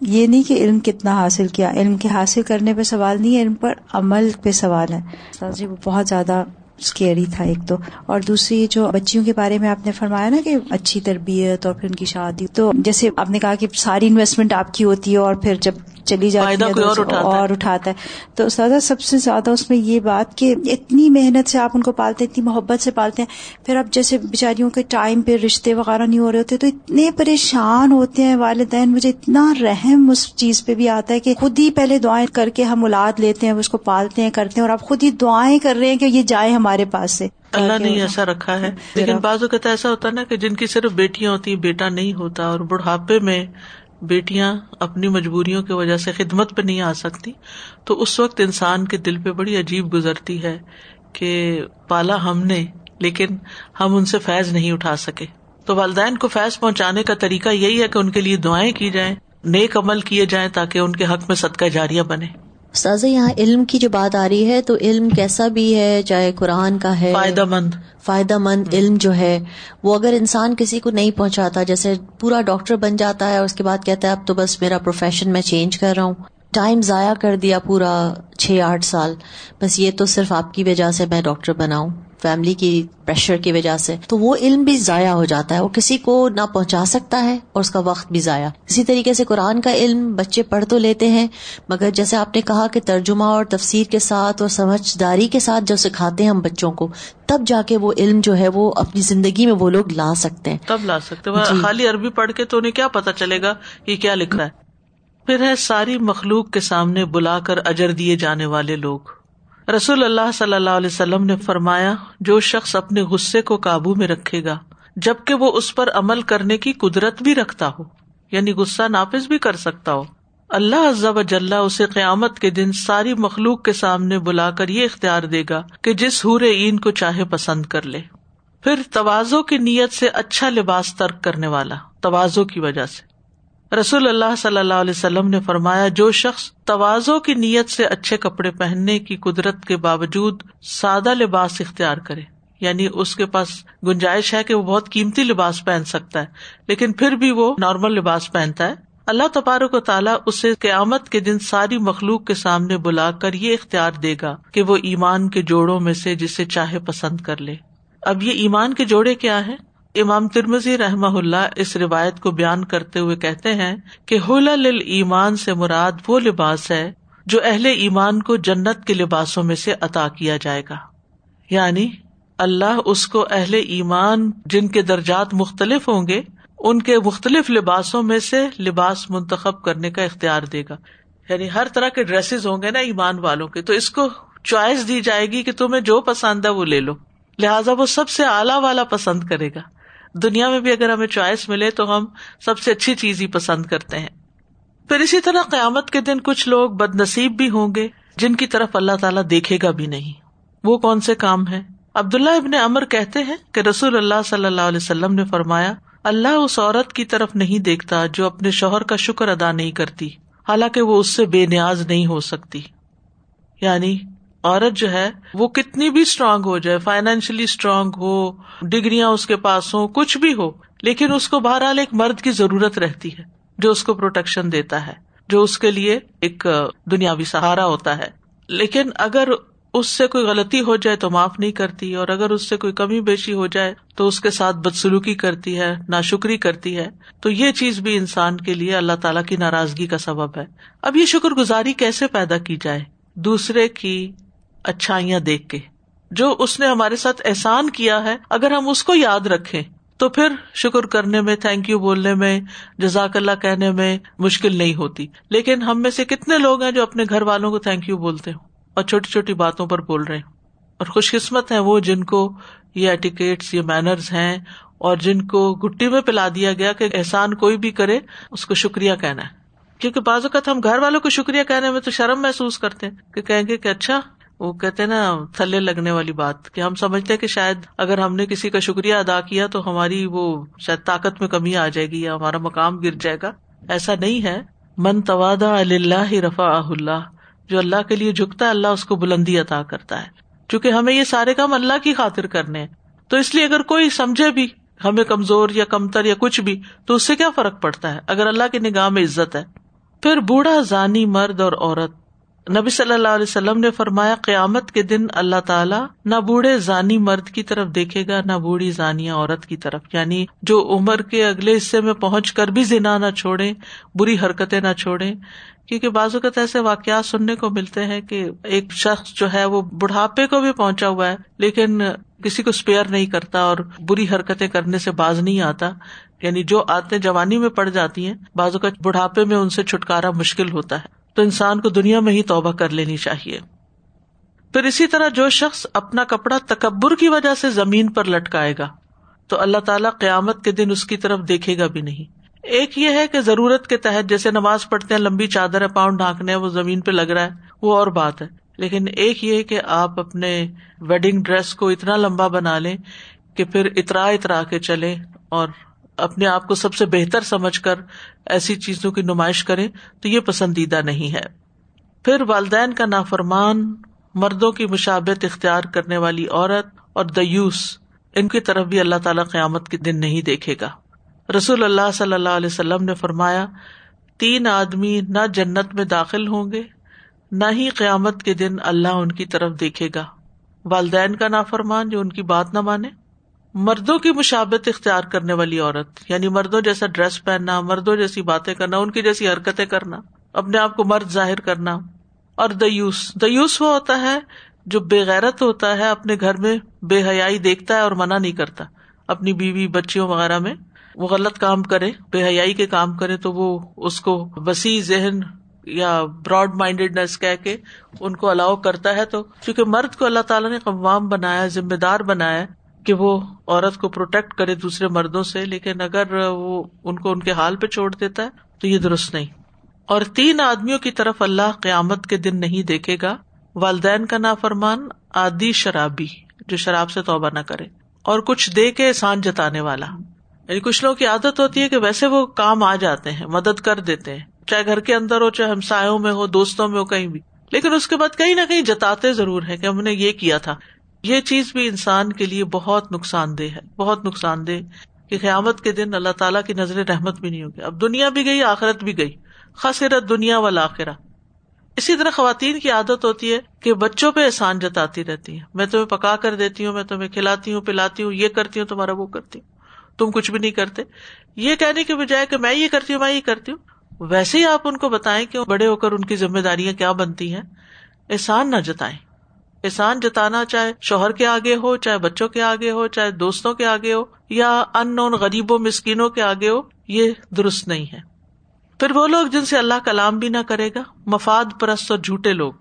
یہ نہیں کہ علم کتنا حاصل کیا، علم کے حاصل کرنے پہ سوال نہیں علم پر عمل پہ سوال ہے۔ استاد جی وہ بہت زیادہ اسکیری تھا ایک تو۔ اور دوسری جو بچیوں کے بارے میں آپ نے فرمایا نا کہ اچھی تربیت اور پھر ان کی شادی، تو جیسے آپ نے کہا کہ ساری انویسٹمنٹ آپ کی ہوتی ہے اور پھر جب چلی جاتی ہے اور اٹھاتا ہے۔ تو سادہ سب سے زیادہ اس میں یہ بات کہ اتنی محنت سے آپ ان کو پالتے اتنی محبت سے پالتے ہیں۔ پھر اب جیسے بےچاریوں کے ٹائم پہ رشتے وغیرہ نہیں ہو رہے ہوتے تو اتنے پریشان ہوتے ہیں والدین۔ مجھے اتنا رحم اس چیز پہ بھی آتا ہے کہ خود ہی پہلے دعائیں کر کے ہم اولاد لیتے ہیں اس کو پالتے ہیں کرتے ہیں اور آپ خود ہی دعائیں کر رہے ہیں کہ یہ جائے ہمارے پاس سے۔ اللہ نے ایسا رکھا ہے۔ لیکن بعض اوقات ایسا ہوتا ہے نا کہ جن کی صرف بیٹیاں ہوتی بیٹا نہیں ہوتا اور بڑھاپے میں بیٹیاں اپنی مجبوریوں کی وجہ سے خدمت پہ نہیں آ سکتی، تو اس وقت انسان کے دل پہ بڑی عجیب گزرتی ہے کہ پالا ہم نے، لیکن ہم ان سے فیض نہیں اٹھا سکے۔ تو والدین کو فیض پہنچانے کا طریقہ یہی ہے کہ ان کے لیے دعائیں کی جائیں، نیک عمل کیے جائیں تاکہ ان کے حق میں صدقہ جاریہ بنے۔ سازا یہاں علم کی جو بات آ رہی ہے تو علم کیسا بھی ہے چاہے قرآن کا ہے فائدہ مند۔ فائدہ مند علم جو ہے وہ اگر انسان کسی کو نہیں پہنچاتا جیسے پورا ڈاکٹر بن جاتا ہے اس کے بعد کہتا ہے اب تو بس میرا پروفیشن میں چینج کر رہا ہوں۔ ٹائم ضائع کر دیا پورا چھ آٹھ سال۔ بس یہ تو صرف آپ کی وجہ سے میں ڈاکٹر بناؤں فیملی کی پریشر کی وجہ سے تو وہ علم بھی ضائع ہو جاتا ہے وہ کسی کو نہ پہنچا سکتا ہے اور اس کا وقت بھی ضائع۔ اسی طریقے سے قرآن کا علم بچے پڑھ تو لیتے ہیں مگر جیسے آپ نے کہا کہ ترجمہ اور تفسیر کے ساتھ اور سمجھداری کے ساتھ جو سکھاتے ہیں ہم بچوں کو تب جا کے وہ علم جو ہے وہ اپنی زندگی میں وہ لوگ لا سکتے ہیں۔ تب لا سکتے جی۔ خالی عربی پڑھ کے تو انہیں کیا پتا چلے گا یہ کیا لکھ رہا ہے۔ پھر ہے ساری مخلوق کے سامنے بلا کر اجر دیے جانے والے لوگ۔ رسول اللہ صلی اللہ علیہ وسلم نے فرمایا، جو شخص اپنے غصے کو قابو میں رکھے گا، جبکہ وہ اس پر عمل کرنے کی قدرت بھی رکھتا ہو یعنی غصہ ناپس بھی کر سکتا ہو۔ اللہ عزب اجلّہ اسے قیامت کے دن ساری مخلوق کے سامنے بلا کر یہ اختیار دے گا کہ جس حور عین کو چاہے پسند کر لے۔ پھر توازو کی نیت سے اچھا لباس ترک کرنے والا توازو کی وجہ سے۔ رسول اللہ صلی اللہ علیہ وسلم نے فرمایا، جو شخص توازوں کی نیت سے اچھے کپڑے پہننے کی قدرت کے باوجود سادہ لباس اختیار کرے یعنی اس کے پاس گنجائش ہے کہ وہ بہت قیمتی لباس پہن سکتا ہے، لیکن پھر بھی وہ نارمل لباس پہنتا ہے۔ اللہ تبارک و تعالیٰ اسے قیامت کے دن ساری مخلوق کے سامنے بلا کر یہ اختیار دے گا کہ وہ ایمان کے جوڑوں میں سے جسے چاہے پسند کر لے۔ اب یہ ایمان کے جوڑے کیا ہے امام ترمزی رحم اللہ اس روایت کو بیان کرتے ہوئے کہتے ہیں کہ حل ایمان سے مراد وہ لباس ہے جو اہل ایمان کو جنت کے لباسوں میں سے عطا کیا جائے گا۔ یعنی اللہ اس کو اہل ایمان جن کے درجات مختلف ہوں گے، ان کے مختلف لباسوں میں سے لباس منتخب کرنے کا اختیار دے گا۔ یعنی ہر طرح کے ڈریسز ہوں گے نا ایمان والوں کے، تو اس کو چوائس دی جائے گی کہ تمہیں جو پسند ہے وہ لے لو۔ لہٰذا وہ سب سے اعلیٰ والا پسند کرے گا۔ دنیا میں بھی اگر ہمیں چوائس ملے تو ہم سب سے اچھی چیز ہی پسند کرتے ہیں۔ پھر اسی طرح قیامت کے دن کچھ لوگ بد نصیب بھی ہوں گے جن کی طرف اللہ تعالیٰ دیکھے گا بھی نہیں۔ وہ کون سے کام ہے عبداللہ ابن امر کہتے ہیں کہ رسول اللہ صلی اللہ علیہ وسلم نے فرمایا، اللہ اس عورت کی طرف نہیں دیکھتا جو اپنے شوہر کا شکر ادا نہیں کرتی، حالانکہ وہ اس سے بے نیاز نہیں ہو سکتی۔ یعنی عورت جو ہے، وہ کتنی بھی اسٹرانگ ہو جائے فائنینشلی اسٹرانگ ہو ڈگریاں اس کے پاس ہو کچھ بھی ہو، لیکن اس کو بہرحال ایک مرد کی ضرورت رہتی ہے، جو اس کو پروٹیکشن دیتا ہے، جو اس کے لیے ایک دنیاوی سہارا ہوتا ہے۔ لیکن اگر اس سے کوئی غلطی ہو جائے تو معاف نہیں کرتی، اور اگر اس سے کوئی کمی بیشی ہو جائے تو اس کے ساتھ بدسلوکی کرتی ہے نا شکری کرتی ہے۔ تو یہ چیز بھی انسان کے لیے اللہ تعالیٰ کی ناراضگی کا سبب ہے۔ اب یہ شکر گزاری کیسے پیدا کی جائے؟ دوسرے کی اچھائیاں دیکھ کے۔ جو اس نے ہمارے ساتھ احسان کیا ہے، اگر ہم اس کو یاد رکھے تو پھر شکر کرنے میں تھینک یو بولنے میں، جزاک اللہ کہنے میں مشکل نہیں ہوتی۔ لیکن ہم میں سے کتنے لوگ ہیں جو اپنے گھر والوں کو تھینک یو بولتے ہوں اور چھوٹی چھوٹی باتوں پر بول رہے اور خوش قسمت ہے وہ جن کو یہ ایٹیکیٹس یہ مینرز ہیں اور جن کو گٹی میں پلا دیا گیا کہ احسان کوئی بھی کرے، اس کو شکریہ کہنا ہے۔ کیونکہ بعض اوقات ہم گھر والوں کو شکریہ کہنے میں تو شرم محسوس کرتے ہیں کہ کہیں گے کہ اچھا وہ کہتے نا، تھلے لگنے والی بات، کہ ہم سمجھتے ہیں کہ شاید اگر ہم نے کسی کا شکریہ ادا کیا تو ہماری وہ شاید طاقت میں کمی آ جائے گی یا ہمارا مقام گر جائے گا۔ ایسا نہیں ہے۔ من توادا اللہ رفا اللہ، جو اللہ کے لیے جھکتا ہے، اللہ اس کو بلندی عطا کرتا ہے۔ چونکہ ہمیں یہ سارے کام اللہ کی خاطر کرنے ہیں۔ تو اس لیے اگر کوئی سمجھے بھی ہمیں کمزور یا کمتر یا کچھ بھی، تو اس سے کیا فرق پڑتا ہے؟ اگر اللہ کی نگاہ میں عزت ہے، پھر بوڑھا ضانی مرد اور عورت نبی صلی اللہ علیہ وسلم نے فرمایا، قیامت کے دن اللہ تعالیٰ نہ بوڑھے ضانی مرد کی طرف دیکھے گا، نہ بوڑھی ضانیہ عورت کی طرف۔ یعنی جو عمر کے اگلے حصے میں پہنچ کر بھی زنا نہ چھوڑے، بری حرکتیں نہ چھوڑے، کیونکہ بعض اوقات ایسے واقعات سننے کو ملتے ہیں کہ ایک شخص جو ہے وہ بڑھاپے کو بھی پہنچا ہوا ہے، لیکن کسی کو اسپیئر نہیں کرتا اور بری حرکتیں کرنے سے باز نہیں آتا۔ یعنی جو آتے جوانی میں پڑ جاتی ہیں، بعض اوقات بڑھاپے میں ان سے چھٹکارا مشکل ہوتا ہے۔ تو انسان کو دنیا میں ہی توبہ کر لینی چاہیے۔ پھر اسی طرح جو شخص اپنا کپڑا تکبر کی وجہ سے زمین پر لٹکائے گا، تو اللہ تعالیٰ قیامت کے دن اس کی طرف دیکھے گا بھی نہیں۔ ایک یہ ہے کہ ضرورت کے تحت جیسے نماز پڑھتے ہیں، لمبی چادر ہے، پاؤں ڈھانکنے وہ زمین پہ لگ رہا ہے، وہ اور بات ہے۔ لیکن ایک یہ کہ آپ اپنے ویڈنگ ڈریس کو اتنا لمبا بنا لیں کہ پھر اترا اترا کے چلے اور اپنے آپ کو سب سے بہتر سمجھ کر ایسی چیزوں کی نمائش کرے تو یہ پسندیدہ نہیں ہے۔ پھر والدین کا نافرمان، مردوں کی مشابت اختیار کرنے والی عورت اور دیوس، ان کی طرف بھی اللہ تعالی قیامت کے دن نہیں دیکھے گا۔ رسول اللہ صلی اللہ علیہ وسلم نے فرمایا، تین آدمی نہ جنت میں داخل ہوں گے، نہ ہی قیامت کے دن اللہ ان کی طرف دیکھے گا۔ والدین کا نافرمان جو ان کی بات نہ مانے۔ مردوں کی مشابت اختیار کرنے والی عورت یعنی مردوں جیسا ڈریس پہننا، مردوں جیسی باتیں کرنا، ان کی جیسی حرکتیں کرنا، اپنے آپ کو مرد ظاہر کرنا۔ اور دیوس دیوس وہ ہوتا ہے جو بےغیرت ہوتا ہے، اپنے گھر میں بے حیائی دیکھتا ہے اور منع نہیں کرتا۔ اپنی بیوی، بچیوں وغیرہ میں وہ غلط کام کرے، بے حیائی کے کام کرے، تو وہ اس کو وسیع ذہن یا براڈ مائنڈیڈنیس کہہ کے ان کو الاؤ کرتا ہے۔ تو کیونکہ مرد کو اللہ تعالیٰ نے قوام بنایا، ذمہ دار بنایا کہ وہ عورت کو پروٹیکٹ کرے دوسرے مردوں سے، لیکن اگر وہ ان کو ان کے حال پہ چھوڑ دیتا ہے تو یہ درست نہیں۔ اور تین آدمیوں کی طرف اللہ قیامت کے دن نہیں دیکھے گا۔ والدین کا نافرمان آدی شرابی، جو شراب سے توبہ نہ کرے۔ اور کچھ دے کے احسان جتانے والا۔ یعنی کچھ لوگوں کی عادت ہوتی ہے کہ ویسے وہ کام آ جاتے ہیں، مدد کر دیتے ہیں۔ چاہے گھر کے اندر ہو، چاہے ہمسایوں میں ہو، دوستوں میں ہو، کہیں بھی۔ لیکن اس کے بعد کہیں نہ کہیں جتاتے ضرور ہے کہ ہم نے یہ کیا تھا۔ یہ چیز بھی انسان کے لیے بہت نقصان دہ ہے، بہت نقصان دہ کہ قیامت کے دن اللہ تعالیٰ کی نظر رحمت بھی نہیں ہوگی۔ اب دنیا بھی گئی، آخرت بھی گئی۔ خاصرت دنیا والا آخرا اسی طرح خواتین کی عادت ہوتی ہے کہ بچوں پہ احسان جتاتی رہتی ہے میں تمہیں پکا کر دیتی ہوں، میں تمہیں کھلاتی ہوں، پلاتی ہوں، یہ کرتی ہوں، تمہارا وہ کرتی ہوں۔ تم کچھ بھی نہیں کرتے۔ یہ کہنے کے بجائے کہ میں یہ کرتی ہوں، میں یہ کرتی ہوں۔ ویسے ہی آپ ان کو بتائیں کہ بڑے ہو کر ان کی ذمہ داریاں کیا بنتی ہیں؟ احسان نہ جتائیں۔ احسان جتانا، چاہے شوہر کے آگے ہو، چاہے بچوں کے آگے ہو، چاہے دوستوں کے آگے ہو، یا ان نون غریبوں، مسکینوں کے آگے ہو، یہ درست نہیں ہے۔ پھر وہ لوگ جن سے اللہ کلام بھی نہ کرے گا، مفاد پرست اور جھوٹے لوگ۔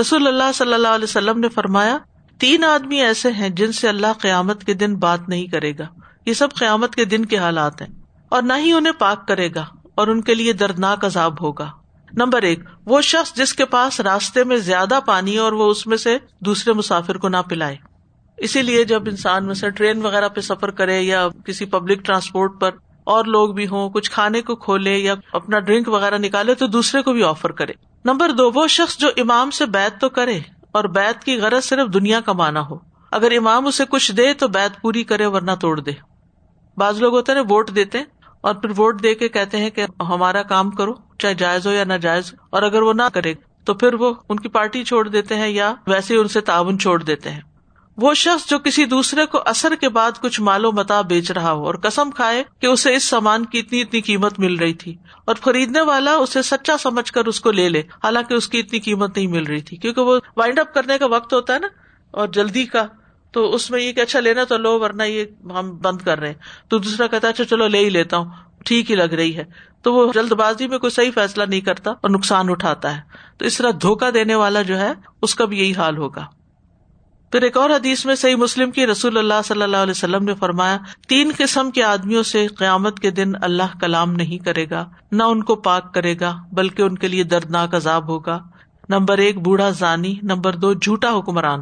رسول اللہ صلی اللہ علیہ وسلم نے فرمایا، تین آدمی ایسے ہیں جن سے اللہ قیامت کے دن بات نہیں کرے گا۔ یہ سب قیامت کے دن کے حالات ہیں۔ اور نہ ہی انہیں پاک کرے گا اور ان کے لیے دردناک عذاب ہوگا۔ نمبر ایک، وہ شخص جس کے پاس راستے میں زیادہ پانی اور وہ اس میں سے دوسرے مسافر کو نہ پلائے۔ اسی لیے جب انسان میں سے ٹرین وغیرہ پہ سفر کرے یا کسی پبلک ٹرانسپورٹ پر اور لوگ بھی ہوں، کچھ کھانے کو کھولے یا اپنا ڈرنک وغیرہ نکالے تو دوسرے کو بھی آفر کرے۔ نمبر دو، وہ شخص جو امام سے بیت تو کرے اور بیت کی غرض صرف دنیا کمانا ہو۔ اگر امام اسے کچھ دے تو بیت پوری کرے ورنہ توڑ دے۔ بعض لوگ ہوتے ہیں ووٹ دیتے اور پھر ووٹ دے کے کہتے ہیں کہ ہمارا کام کرو، چاہے جائز ہو یا نہ جائز اور اگر وہ نہ کرے، تو پھر وہ ان کی پارٹی چھوڑ دیتے ہیں یا ویسے ان سے تعاون چھوڑ دیتے ہیں۔ وہ شخص جو کسی دوسرے کو اثر کے بعد کچھ مال و متا بیچ رہا ہو اور کسم کھائے کہ اسے اس سامان کی اتنی اتنی قیمت مل رہی تھی اور خریدنے والا اسے سچا سمجھ کر اس کو لے لے، حالانکہ اس کی اتنی قیمت نہیں مل رہی تھی، کیونکہ وہ وائنڈ اپ کرنے کا وقت ہوتا ہے نا اور جلدی کا تو اس میں یہ کہ اچھا لینا تو لو ورنہ یہ ہم بند کر رہے ہیں۔ تو دوسرا کہتا ہے اچھا چلو لے ہی لیتا ہوں۔ ٹھیک ہی لگ رہی ہے۔ تو وہ جلد بازی میں کوئی صحیح فیصلہ نہیں کرتا اور نقصان اٹھاتا ہے۔ تو اس طرح دھوکا دینے والا جو ہے، اس کا بھی یہی حال ہوگا۔ پھر ایک اور حدیث میں صحیح مسلم کی رسول اللہ صلی اللہ علیہ وسلم نے فرمایا، تین قسم کے آدمیوں سے قیامت کے دن اللہ کلام نہیں کرے گا، نہ ان کو پاک کرے گا، بلکہ ان کے لیے دردناک عذاب ہوگا۔ نمبر ایک، بوڑھا زانی، نمبر دو، جھوٹا حکمران۔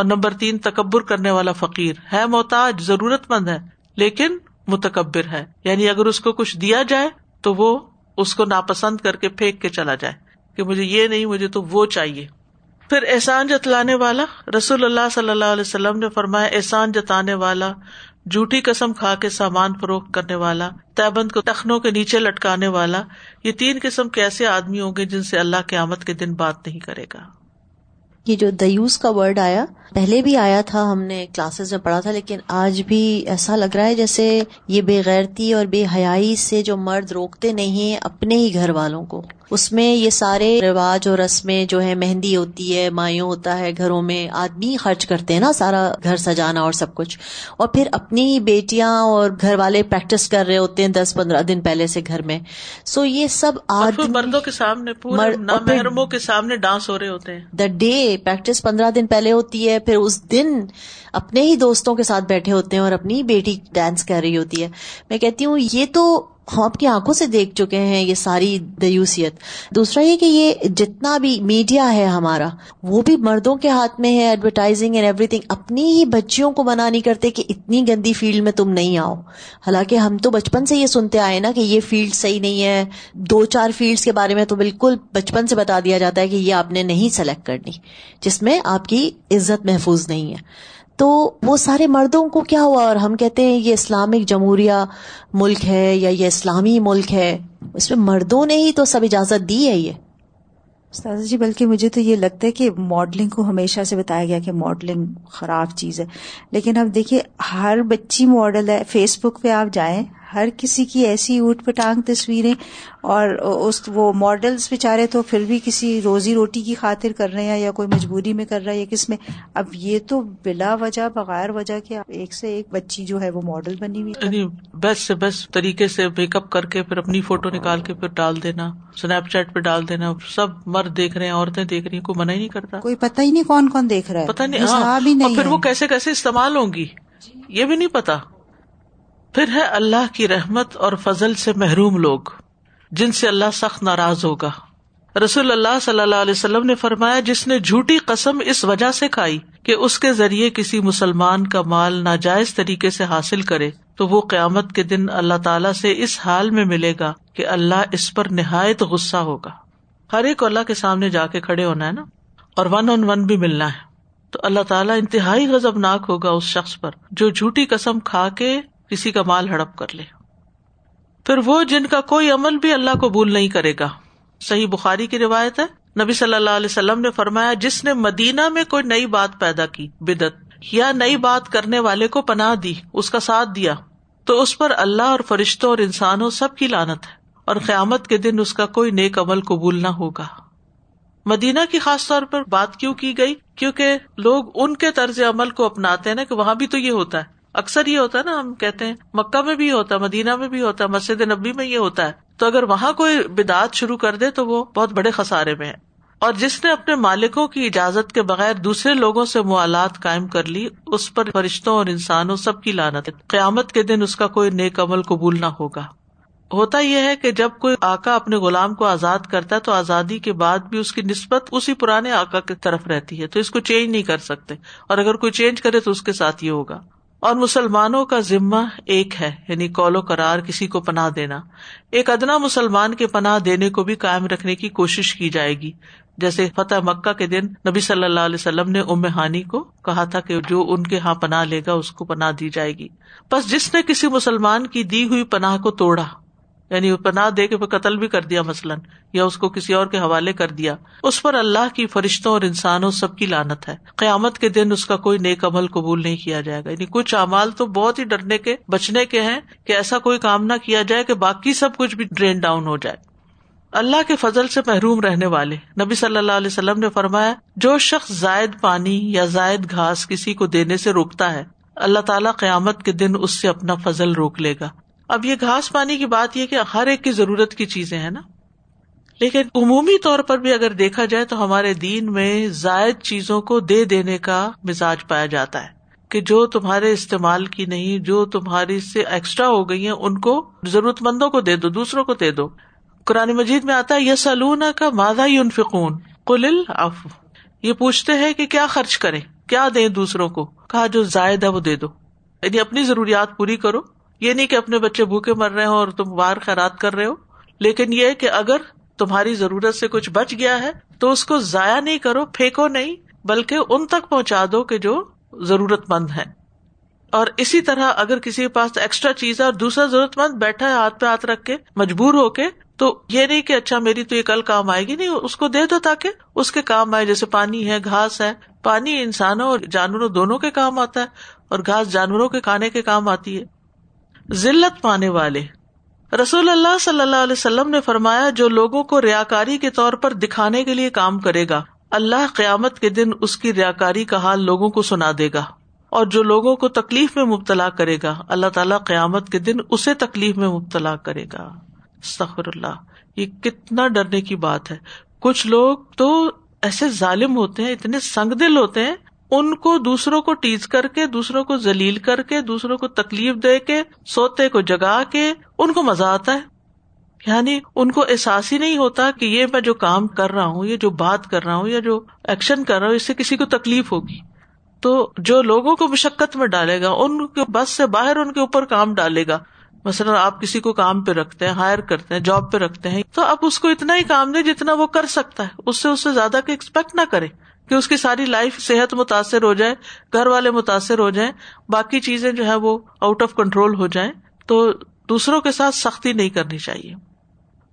اور نمبر تین، تکبر کرنے والا فقیر ہے، محتاج ضرورت مند ہے، لیکن متکبر ہے۔ یعنی اگر اس کو کچھ دیا جائے تو وہ اس کو ناپسند کر کے پھینک کے چلا جائے کہ مجھے یہ نہیں، مجھے تو وہ چاہیے۔ پھر احسان جتلانے والا، رسول اللہ صلی اللہ علیہ وسلم نے فرمایا، احسان جتانے والا، جھوٹی قسم کھا کے سامان فروخت کرنے والا، تیبند کو تخنوں کے نیچے لٹکانے والا، یہ تین قسم کے ایسے آدمی ہوں گے جن سے اللہ کے آمد کے دن بات نہیں کرے گا۔ یہ جو دیوس کا ورڈ آیا، پہلے بھی آیا تھا، ہم نے کلاسز میں پڑھا تھا، لیکن آج بھی ایسا لگ رہا ہے جیسے یہ بے غیرتی اور بے حیائی سے جو مرد روکتے نہیں اپنے ہی گھر والوں کو۔ اس میں یہ سارے رواج اور رسمیں جو ہے مہندی ہوتی ہے مایوں ہوتا ہے گھروں میں آدمی خرچ کرتے ہیں نا سارا گھر سجانا اور سب کچھ۔ اور پھر اپنی بیٹیاں اور گھر والے پریکٹس کر رہے ہوتے ہیں دس پندرہ دن پہلے سے گھر میں۔ سو یہ سب آج مردوں کے سامنے محرموں کے سامنے ڈانس ہو رہے ہوتے ہیں۔ دا ڈے پریکٹس پندرہ دن پہلے ہوتی ہے پھر اس دن اپنے ہی دوستوں کے ساتھ بیٹھے ہوتے ہیں اور اپنی بیٹی ڈانس کر رہی ہوتی ہے۔ میں کہتی ہوں یہ تو ہم اپنی آنکھوں سے دیکھ چکے ہیں یہ ساری دیوسیت۔ دوسرا یہ کہ یہ جتنا بھی میڈیا ہے ہمارا، وہ بھی مردوں کے ہاتھ میں ہے ایڈورٹائزنگ اینڈ ایوری تھنگ اپنی ہی بچیوں کو بنا نہیں کرتے کہ اتنی گندی فیلڈ میں تم نہیں آؤ۔ حالانکہ ہم تو بچپن سے یہ سنتے آئے نا کہ یہ فیلڈ صحیح نہیں ہے۔ دو چار فیلڈس کے بارے میں تو بالکل بچپن سے بتا دیا جاتا ہے کہ یہ آپ نے نہیں سلیکٹ کرنی، جس میں آپ کی عزت محفوظ نہیں ہے۔ تو وہ سارے مردوں کو کیا ہوا؟ اور ہم کہتے ہیں یہ اسلامک جمہوریہ ملک ہے یا یہ اسلامی ملک ہے، اس میں مردوں نے ہی تو سب اجازت دی ہے یہ۔ استاذ جی بلکہ مجھے تو یہ لگتا ہے کہ ماڈلنگ کو ہمیشہ سے بتایا گیا کہ ماڈلنگ خراب چیز ہے۔ لیکن اب دیکھیے، ہر بچی ماڈل ہے فیس بک پہ آپ جائیں ہر کسی کی ایسی اوٹ پٹانگ تصویریں اور اس وہ ماڈلس بےچارے تو پھر بھی کسی روزی روٹی کی خاطر کر رہے ہیں یا کوئی مجبوری میں کر رہا ہے یا کس میں۔ اب یہ تو بلا وجہ بغیر وجہ کے ایک سے ایک بچی جو ہے وہ ماڈل بنی ہوئی۔ یعنی بیسٹ سے بیسٹ طریقے سے میک اپ کر کے پھر اپنی فوٹو نکال کے پھر ڈال دینا اسنیپ چیٹ پہ ڈال دینا سب مرد دیکھ رہے ہیں عورتیں دیکھ رہی ہیں کوئی منع ہی نہیں کرتا کوئی پتہ ہی نہیں کون کون دیکھ رہا ہے۔ پتا نہیں ہاں پھر وہ کیسے کیسے استعمال ہوں گی؟ یہ بھی نہیں پتا پھر ہے اللہ کی رحمت اور فضل سے محروم لوگ، جن سے اللہ سخت ناراض ہوگا۔ رسول اللہ صلی اللہ علیہ وسلم نے فرمایا، جس نے جھوٹی قسم اس وجہ سے کھائی کہ اس کے ذریعے کسی مسلمان کا مال ناجائز طریقے سے حاصل کرے، تو وہ قیامت کے دن اللہ تعالی سے اس حال میں ملے گا کہ اللہ اس پر نہایت غصہ ہوگا۔ ہر ایک اللہ کے سامنے جا کے کھڑے ہونا ہے نا، اور ون آن ون بھی ملنا ہے۔ تو اللہ تعالیٰ انتہائی غزب ناک ہوگا اس شخص پر جو جھوٹی قسم کھا کے کسی کا مال ہڑپ کر لے۔ پھر وہ جن کا کوئی عمل بھی اللہ کو بھول نہیں کرے گا۔ صحیح بخاری کی روایت ہے۔ نبی صلی اللہ علیہ وسلم نے فرمایا، جس نے مدینہ میں کوئی نئی بات پیدا کی بدت یا نئی بات کرنے والے کو پناہ دی، اس کا ساتھ دیا، تو اس پر اللہ اور فرشتوں اور انسانوں سب کی لانت ہے۔ اور قیامت کے دن اس کا کوئی نیک عمل قبول نہ ہوگا۔ مدینہ کی خاص طور پر بات کیوں کی گئی؟ کیونکہ لوگ ان کے طرز عمل کو اپناتے ہیں نا، کہ وہاں بھی تو یہ ہوتا ہے۔ اکثر یہ ہوتا ہے نا، ہم کہتے ہیں، مکہ میں بھی ہوتا ہے مدینہ میں بھی ہوتا ہے مسجد نبی میں یہ ہوتا ہے۔ تو اگر وہاں کوئی بدعت شروع کر دے تو وہ بہت بڑے خسارے میں ہے۔ اور جس نے اپنے مالکوں کی اجازت کے بغیر دوسرے لوگوں سے موالات قائم کر لی، اس پر فرشتوں اور انسانوں سب کی لانت ہے۔ قیامت کے دن اس کا کوئی نیک عمل قبول نہ ہوگا۔ ہوتا یہ ہے کہ جب کوئی آکا اپنے غلام کو آزاد کرتا ہے، تو آزادی کے بعد بھی اس کی نسبت اسی پرانے آکا کی طرف رہتی ہے۔ تو اس کو چینج نہیں کر سکتے۔ اور اگر کوئی چینج کرے تو اس کے ساتھ یہ ہوگا۔ اور مسلمانوں کا ذمہ ایک ہے یعنی کولو کرار کسی کو پناہ دینا۔ ایک ادنا مسلمان کے پناہ دینے کو بھی قائم رکھنے کی کوشش کی جائے گی۔ جیسے فتح مکہ کے دن نبی صلی اللہ علیہ وسلم نے ام ہانی کو کہا تھا کہ جو ان کے یہاں پناہ لے گا، اس کو پناہ دی جائے گی۔ بس جس نے کسی مسلمان کی دی ہوئی پناہ کو توڑا یعنی پناہ دے کے قتل بھی کر دیا مثلاً، یا اس کو کسی اور کے حوالے کر دیا۔ اس پر اللہ کی فرشتوں اور انسانوں سب کی لانت ہے۔ قیامت کے دن اس کا کوئی نیک عمل قبول نہیں کیا جائے گا۔ یعنی کچھ اعمال تو بہت ہی ڈرنے کے، بچنے کے ہیں کہ ایسا کوئی کام نہ کیا جائے کہ باقی سب کچھ بھی ڈرین ڈاؤن ہو جائے۔ اللہ کے فضل سے محروم رہنے والے۔ نبی صلی اللہ علیہ وسلم نے فرمایا، جو شخص زائد پانی یا زائد گھاس کسی کو دینے سے روکتا ہے، اللہ تعالیٰ قیامت کے دن اس سے اپنا فضل روک لے گا۔ اب یہ گھاس پانی کی بات یہ کہ ہر ایک کی ضرورت کی چیزیں ہیں نا۔ لیکن عمومی طور پر بھی اگر دیکھا جائے تو ہمارے دین میں زائد چیزوں کو دے دینے کا مزاج پایا جاتا ہے کہ جو تمہارے استعمال کی نہیں، جو تمہاری سے ایکسٹرا ہو گئی ہیں، ان کو ضرورت مندوں کو دے دو، دوسروں کو دے دو۔ قرآن مجید میں آتا ہے یہ سلون کا مادہ فکون کل اف یہ پوچھتے ہیں کہ کیا خرچ کرے کیا دیں دوسروں کو؟ کہا جو زائد ہے وہ دے دو۔ یعنی اپنی ضروریات پوری کرو۔ یہ نہیں کہ اپنے بچے بھوکے مر رہے ہو اور تم باہر خیرات کر رہے ہو، لیکن یہ کہ اگر تمہاری ضرورت سے کچھ بچ گیا ہے تو اس کو ضائع نہیں کرو، پھینکو نہیں، بلکہ ان تک پہنچا دو کہ جو ضرورت مند ہے اور اسی طرح اگر کسی کے پاس ایکسٹرا چیز ہے اور دوسرا ضرورت مند بیٹھا ہے ہاتھ پہ ہاتھ رکھ کے مجبور ہو کے، تو یہ نہیں کہ اچھا میری تو یہ کل کام آئے گی، نہیں، اس کو دے دو تاکہ اس کے کام آئے، جیسے پانی ہے، گھاس ہے، پانی انسانوں اور جانوروں دونوں کے کام آتا ہے اور گھاس جانوروں کے کھانے کے کام آتی ہے۔ ذلت پانے والے۔ رسول اللہ صلی اللہ علیہ وسلم نے فرمایا، جو لوگوں کو ریا کاری کے طور پر دکھانے کے لیے کام کرے گا، اللہ قیامت کے دن اس کی ریا کاری کا حال لوگوں کو سنا دے گا۔ اور جو لوگوں کو تکلیف میں مبتلا کرے گا، اللہ تعالیٰ قیامت کے دن اسے تکلیف میں مبتلا کرے گا۔ سخر اللہ، یہ کتنا ڈرنے کی بات ہے۔ کچھ لوگ تو ایسے ظالم ہوتے ہیں، اتنے سنگ دل ہوتے ہیں ان کو دوسروں کو ٹیز کر کے، دوسروں کو ذلیل کر کے، دوسروں کو تکلیف دے کے، سوتے کو جگا کے، ان کو مزہ آتا ہے۔ یعنی ان کو احساس ہی نہیں ہوتا کہ یہ میں جو کام کر رہا ہوں، یہ جو بات کر رہا ہوں، یا جو ایکشن کر رہا ہوں، اس سے کسی کو تکلیف ہوگی۔ تو جو لوگوں کو مشقت میں ڈالے گا، ان کے بس سے باہر ان کے اوپر کام ڈالے گا۔ مثلاً آپ کسی کو کام پہ رکھتے ہیں، ہائر کرتے ہیں، جاب پہ رکھتے ہیں، تو آپ اس کو اتنا ہی کام دیں جتنا وہ کر سکتا ہے۔ اس سے اس سے زیادہ ایکسپیکٹ نہ کرے۔ کہ اس کی ساری لائف صحت متاثر ہو جائے، گھر والے متاثر ہو جائیں، باقی چیزیں جو ہے وہ آؤٹ آف کنٹرول ہو جائیں، تو دوسروں کے ساتھ سختی نہیں کرنی چاہیے۔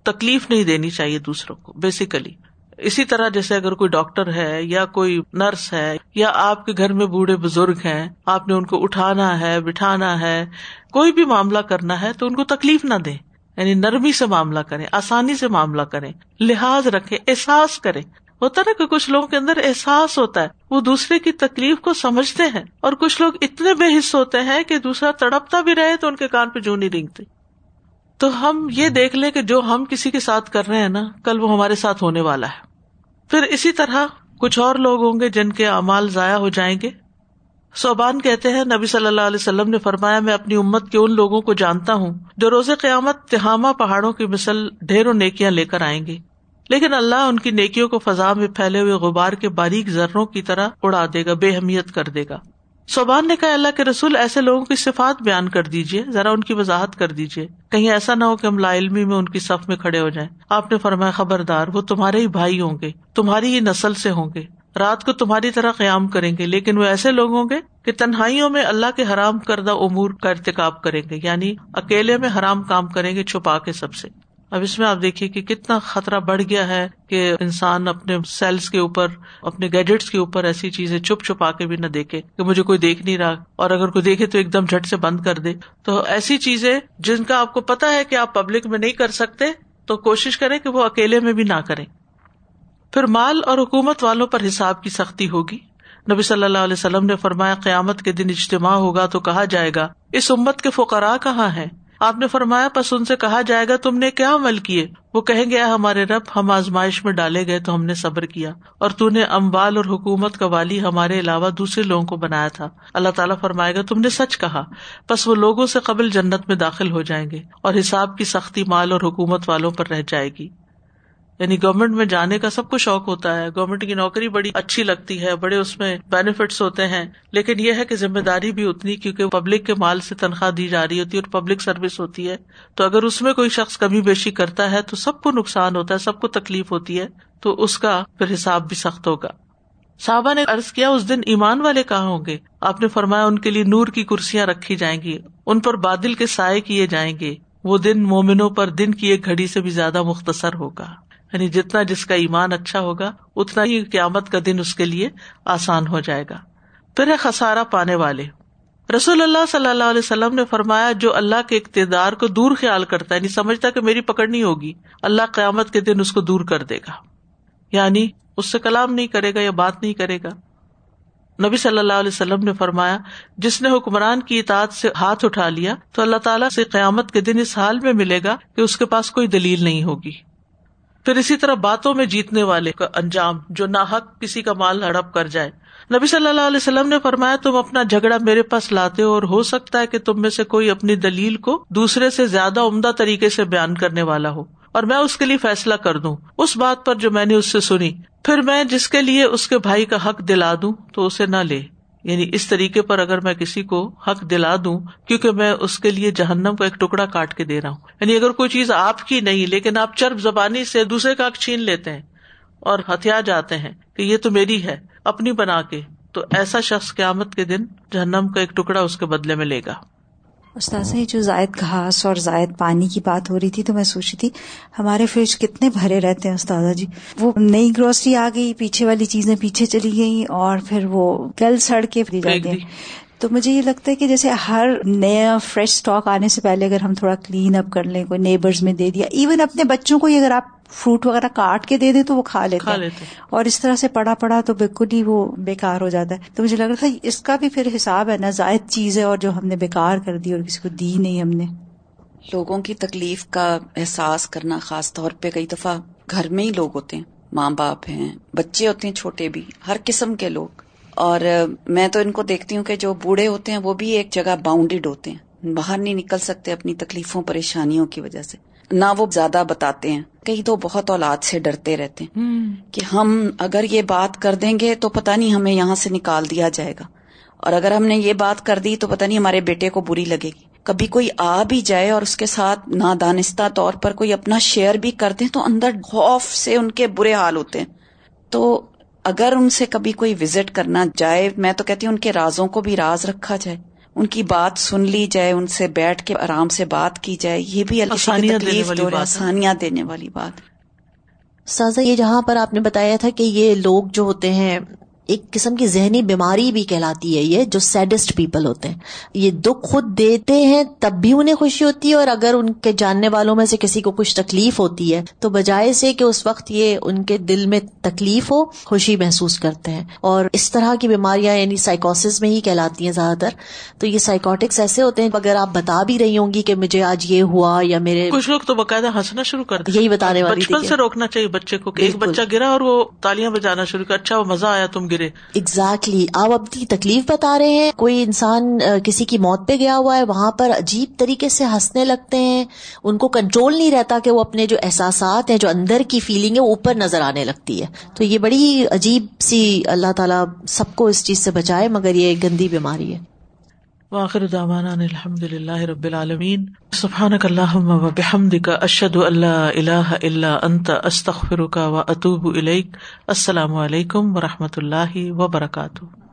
تکلیف نہیں دینی چاہیے دوسروں کو بیسیکلی اسی طرح جیسے اگر کوئی ڈاکٹر ہے یا کوئی نرس ہے یا آپ کے گھر میں بوڑھے بزرگ ہیں، آپ نے ان کو اٹھانا ہے، بٹھانا ہے، کوئی بھی معاملہ کرنا ہے تو ان کو تکلیف نہ دے یعنی نرمی سے معاملہ کرے آسانی سے معاملہ کرے لحاظ رکھے احساس کرے ہوتا نا کہ کچھ لوگوں کے اندر احساس ہوتا ہے، وہ دوسرے کی تکلیف کو سمجھتے ہیں اور کچھ لوگ اتنے بے حص ہوتے ہیں کہ دوسرا تڑپتا بھی رہے تو ان کے کان پہ جو نہیں رینگتے تو ہم یہ دیکھ لیں کہ جو ہم کسی کے ساتھ کر رہے ہیں نا، کل وہ ہمارے ساتھ ہونے والا ہے۔ پھر اسی طرح کچھ اور لوگ ہوں گے جن کے امال ضائع ہو جائیں گے۔ صوبان کہتے ہیں، نبی صلی اللہ علیہ وسلم نے فرمایا، میں اپنی امت کے ان لوگوں کو جانتا ہوں جو روز قیامت تہامہ پہاڑوں کی مثل ڈھیروں نیکیاں لے کر آئیں گے۔ لیکن اللہ ان کی نیکیوں کو فضا میں پھیلے ہوئے غبار کے باریک ذروں کی طرح اڑا دے گا، بے اہمیت کر دے گا۔ صوبان نے کہا، اللہ کے رسول، ایسے لوگوں کی صفات بیان کر دیجیے ذرا ان کی وضاحت کر دیجیے کہیں ایسا نہ ہو کہ ہم لا علمی میں ان کی صف میں کھڑے ہو جائیں۔ آپ نے فرمایا، خبردار، وہ تمہارے ہی بھائی ہوں گے، تمہاری ہی نسل سے ہوں گے۔ رات کو تمہاری طرح قیام کریں گے، لیکن وہ ایسے لوگ ہوں گے کہ تنہائیوں میں اللہ کے حرام کردہ امور کا ارتقاب کریں گے یعنی اکیلے میں حرام کام کریں گے، چھپا کے سب سے۔ اب اس میں آپ دیکھیے کہ کتنا خطرہ بڑھ گیا ہے کہ انسان اپنے سیلس کے اوپر، اپنے گیجٹس کے اوپر ایسی چیزیں چھپ چھپا کے بھی نہ دیکھے کہ مجھے کوئی دیکھ نہیں رہا اور اگر کوئی دیکھے تو ایک دم جھٹ سے بند کر دے۔ تو ایسی چیزیں جن کا آپ کو پتا ہے کہ آپ پبلک میں نہیں کر سکتے، تو کوشش کریں کہ وہ اکیلے میں بھی نہ کریں۔ پھر مال اور حکومت والوں پر حساب کی سختی ہوگی۔ نبی صلی اللہ علیہ وسلم نے فرمایا، قیامت کے دن اجتماع ہوگا تو کہا جائے گا، اس امت کے فقراء کہاں ہے آپ نے فرمایا، پس ان سے کہا جائے گا، تم نے کیا عمل کیے؟ وہ کہیں گے ہمارے رب، ہم آزمائش میں ڈالے گئے تو ہم نے صبر کیا، اور تو نے امبال اور حکومت کا والی ہمارے علاوہ دوسرے لوگوں کو بنایا تھا۔ اللہ تعالیٰ فرمائے گا، تم نے سچ کہا بس وہ لوگوں سے قبل جنت میں داخل ہو جائیں گے، اور حساب کی سختی مال اور حکومت والوں پر رہ جائے گی۔ یعنی گورنمنٹ میں جانے کا سب کو شوق ہوتا ہے۔ گورنمنٹ کی نوکری بڑی اچھی لگتی ہے، بڑے اس میں بینیفٹس ہوتے ہیں۔ لیکن یہ ہے کہ ذمہ داری بھی اتنی کیونکہ پبلک کے مال سے تنخواہ دی جا رہی ہوتی ہے اور پبلک سروس ہوتی ہے۔ تو اگر اس میں کوئی شخص کمی بیشی کرتا ہے تو سب کو نقصان ہوتا ہے، سب کو تکلیف ہوتی ہے۔ تو اس کا پھر حساب بھی سخت ہوگا۔ صحابہ نے ارض کیا، اس دن ایمان والے کہاں ہوں گے؟ آپ نے فرمایا، ان کے لیے نور کی کرسیاں رکھی جائیں گی، ان پر بادل کے سائے کیے جائیں گے۔ وہ دن مومنوں پر دن کی ایک گھڑی سے بھی زیادہ مختصر ہوگا۔ یعنی جتنا جس کا ایمان اچھا ہوگا، اتنا ہی قیامت کا دن اس کے لیے آسان ہو جائے گا۔ پھر ہے خسارا پانے والے۔ رسول اللہ صلی اللہ علیہ وسلم نے فرمایا، جو اللہ کے اقتدار کو دور خیال کرتا ہے نہیں سمجھتا کہ میری پکڑ نہیں ہوگی، اللہ قیامت کے دن اس کو دور کر دے گا۔ یعنی اس سے کلام نہیں کرے گا یا بات نہیں کرے گا۔ نبی صلی اللہ علیہ وسلم نے فرمایا، جس نے حکمران کی اطاعت سے ہاتھ اٹھا لیا، تو اللہ تعالیٰ سے قیامت کے دن اس حال میں ملے گا کہ اس کے پاس کوئی دلیل نہیں ہوگی۔ پھر اسی طرح باتوں میں جیتنے والے کا انجام جو نہ حق کسی کا مال ہڑپ کر جائے۔ نبی صلی اللہ علیہ وسلم نے فرمایا، تم اپنا جھگڑا میرے پاس لاتے ہو اور ہو سکتا ہے کہ تم میں سے کوئی اپنی دلیل کو دوسرے سے زیادہ عمدہ طریقے سے بیان کرنے والا ہو۔ اور میں اس کے لیے فیصلہ کر دوں۔ اس بات پر جو میں نے اس سے سنی، پھر میں جس کے لیے اس کے بھائی کا حق دلا دوں تو اسے نہ لے۔ یعنی اس طریقے پر اگر میں کسی کو حق دلا دوں، کیونکہ میں اس کے لیے جہنم کا ایک ٹکڑا کاٹ کے دے رہا ہوں۔ یعنی اگر کوئی چیز آپ کی نہیں، لیکن آپ چرب زبانی سے دوسرے کا حق چھین لیتے ہیں اور ہتھیار جاتے ہیں کہ یہ تو میری ہے، اپنی بنا کے، تو ایسا شخص قیامت کے دن جہنم کا ایک ٹکڑا اس کے بدلے میں لے گا۔ استاذ جو زائد گھاس اور زائد پانی کی بات ہو رہی تھی تو میں سوچی تھی، ہمارے فریج کتنے بھرے رہتے ہیں استاذہ جی؟ وہ نئی گروسری آ گئی، پیچھے والی چیزیں پیچھے چلی گئی اور پھر وہ گل سڑ کے پھر جاتے ہیں۔ تو مجھے یہ لگتا ہے کہ جیسے ہر نیا فریش اسٹاک آنے سے پہلے اگر ہم تھوڑا کلین اپ کر لیں کوئی نیبرز میں دے دیا ایون اپنے بچوں کو اگر آپ فروٹ وغیرہ کاٹ کے دے دے تو وہ کھا لیتے ہیں۔ اور اس طرح سے پڑا پڑا تو بالکل ہی وہ بےکار ہو جاتا ہے۔ تو مجھے لگ رہا تھا اس کا بھی پھر حساب ہے نا زائد چیز ہے اور جو ہم نے بےکار کر دی اور کسی کو دی نہیں ہم نے۔ لوگوں کی تکلیف کا احساس کرنا خاص طور پہ کئی دفعہ گھر میں ہی لوگ ہوتے ہیں۔ ماں باپ ہیں بچے ہوتے ہیں چھوٹے بھی ہر قسم کے لوگ۔ اور میں تو ان کو دیکھتی ہوں کہ جو بوڑھے ہوتے ہیں وہ بھی ایک جگہ باؤنڈیڈ ہوتے ہیں۔ باہر نہیں نکل سکتے اپنی تکلیفوں پریشانیوں کی وجہ سے۔ نہ وہ زیادہ بتاتے ہیں کئی تو بہت اولاد سے ڈرتے رہتے ہیں۔ کہ ہم اگر یہ بات کر دیں گے تو پتہ نہیں ہمیں یہاں سے نکال دیا جائے گا۔ اور اگر ہم نے یہ بات کر دی تو پتہ نہیں ہمارے بیٹے کو بری لگے گی۔ کبھی کوئی آ بھی جائے اور اس کے ساتھ نادانستہ طور پر کوئی اپنا شیئر بھی کر دیں تو اندر خوف سے ان کے برے حال ہوتے ہیں۔ تو اگر ان سے کبھی کوئی وزٹ کرنا جائے میں تو کہتی ہوں ان کے رازوں کو بھی راز رکھا جائے۔ ان کی بات سن لی جائے ان سے بیٹھ کے آرام سے بات کی جائے یہ بھی آسانیاں دینے والی بات۔ سازا یہ جہاں پر آپ نے بتایا تھا کہ یہ لوگ جو ہوتے ہیں ایک قسم کی ذہنی بیماری بھی کہلاتی ہے یہ جو سیڈسٹ پیپل ہوتے ہیں۔ یہ دکھ خود دیتے ہیں تب بھی انہیں خوشی ہوتی ہے اور اگر ان کے جاننے والوں میں سے کسی کو کچھ تکلیف ہوتی ہے تو بجائے سے کہ اس وقت یہ ان کے دل میں تکلیف ہو خوشی محسوس کرتے ہیں۔ اور اس طرح کی بیماریاں یعنی سائیکوسس میں ہی کہلاتی ہیں زیادہ تر۔ تو یہ سائیکوٹکس ایسے ہوتے ہیں اگر آپ بتا بھی رہی ہوں گی کہ مجھے آج یہ ہوا یا میرے کچھ لوگ تو باقاعدہ ہنسنا شروع کر یہی بتانے والی بچپن سے روکنا چاہیے بچے کو کہ ایک۔ بچہ گرا اور وہ تالیاں بجانا شروع کر اچھا وہ مزہ آیا تم گرے۔ ایگزیکٹلی آپ اپنی تکلیف بتا رہے ہیں، کوئی انسان کسی کی موت پہ گیا ہوا ہے، وہاں پر عجیب طریقے سے ہنسنے لگتے ہیں، ان کو کنٹرول نہیں رہتا کہ وہ اپنے جو احساسات ہیں، جو اندر کی فیلنگ ہے، وہ اوپر نظر آنے لگتی ہے۔ تو یہ بڑی عجیب سی اللہ تعالیٰ سب کو اس چیز سے بچائے، مگر یہ گندی بیماری ہے۔ واخر دعوانا ان الحمد للہ رب العالمین. سبحانک اللہم و بحمدک، اشہد ان لا الہ الا انت، استغفرک و اتوب الیک. السلام علیکم و رحمۃ اللہ وبرکاتہ.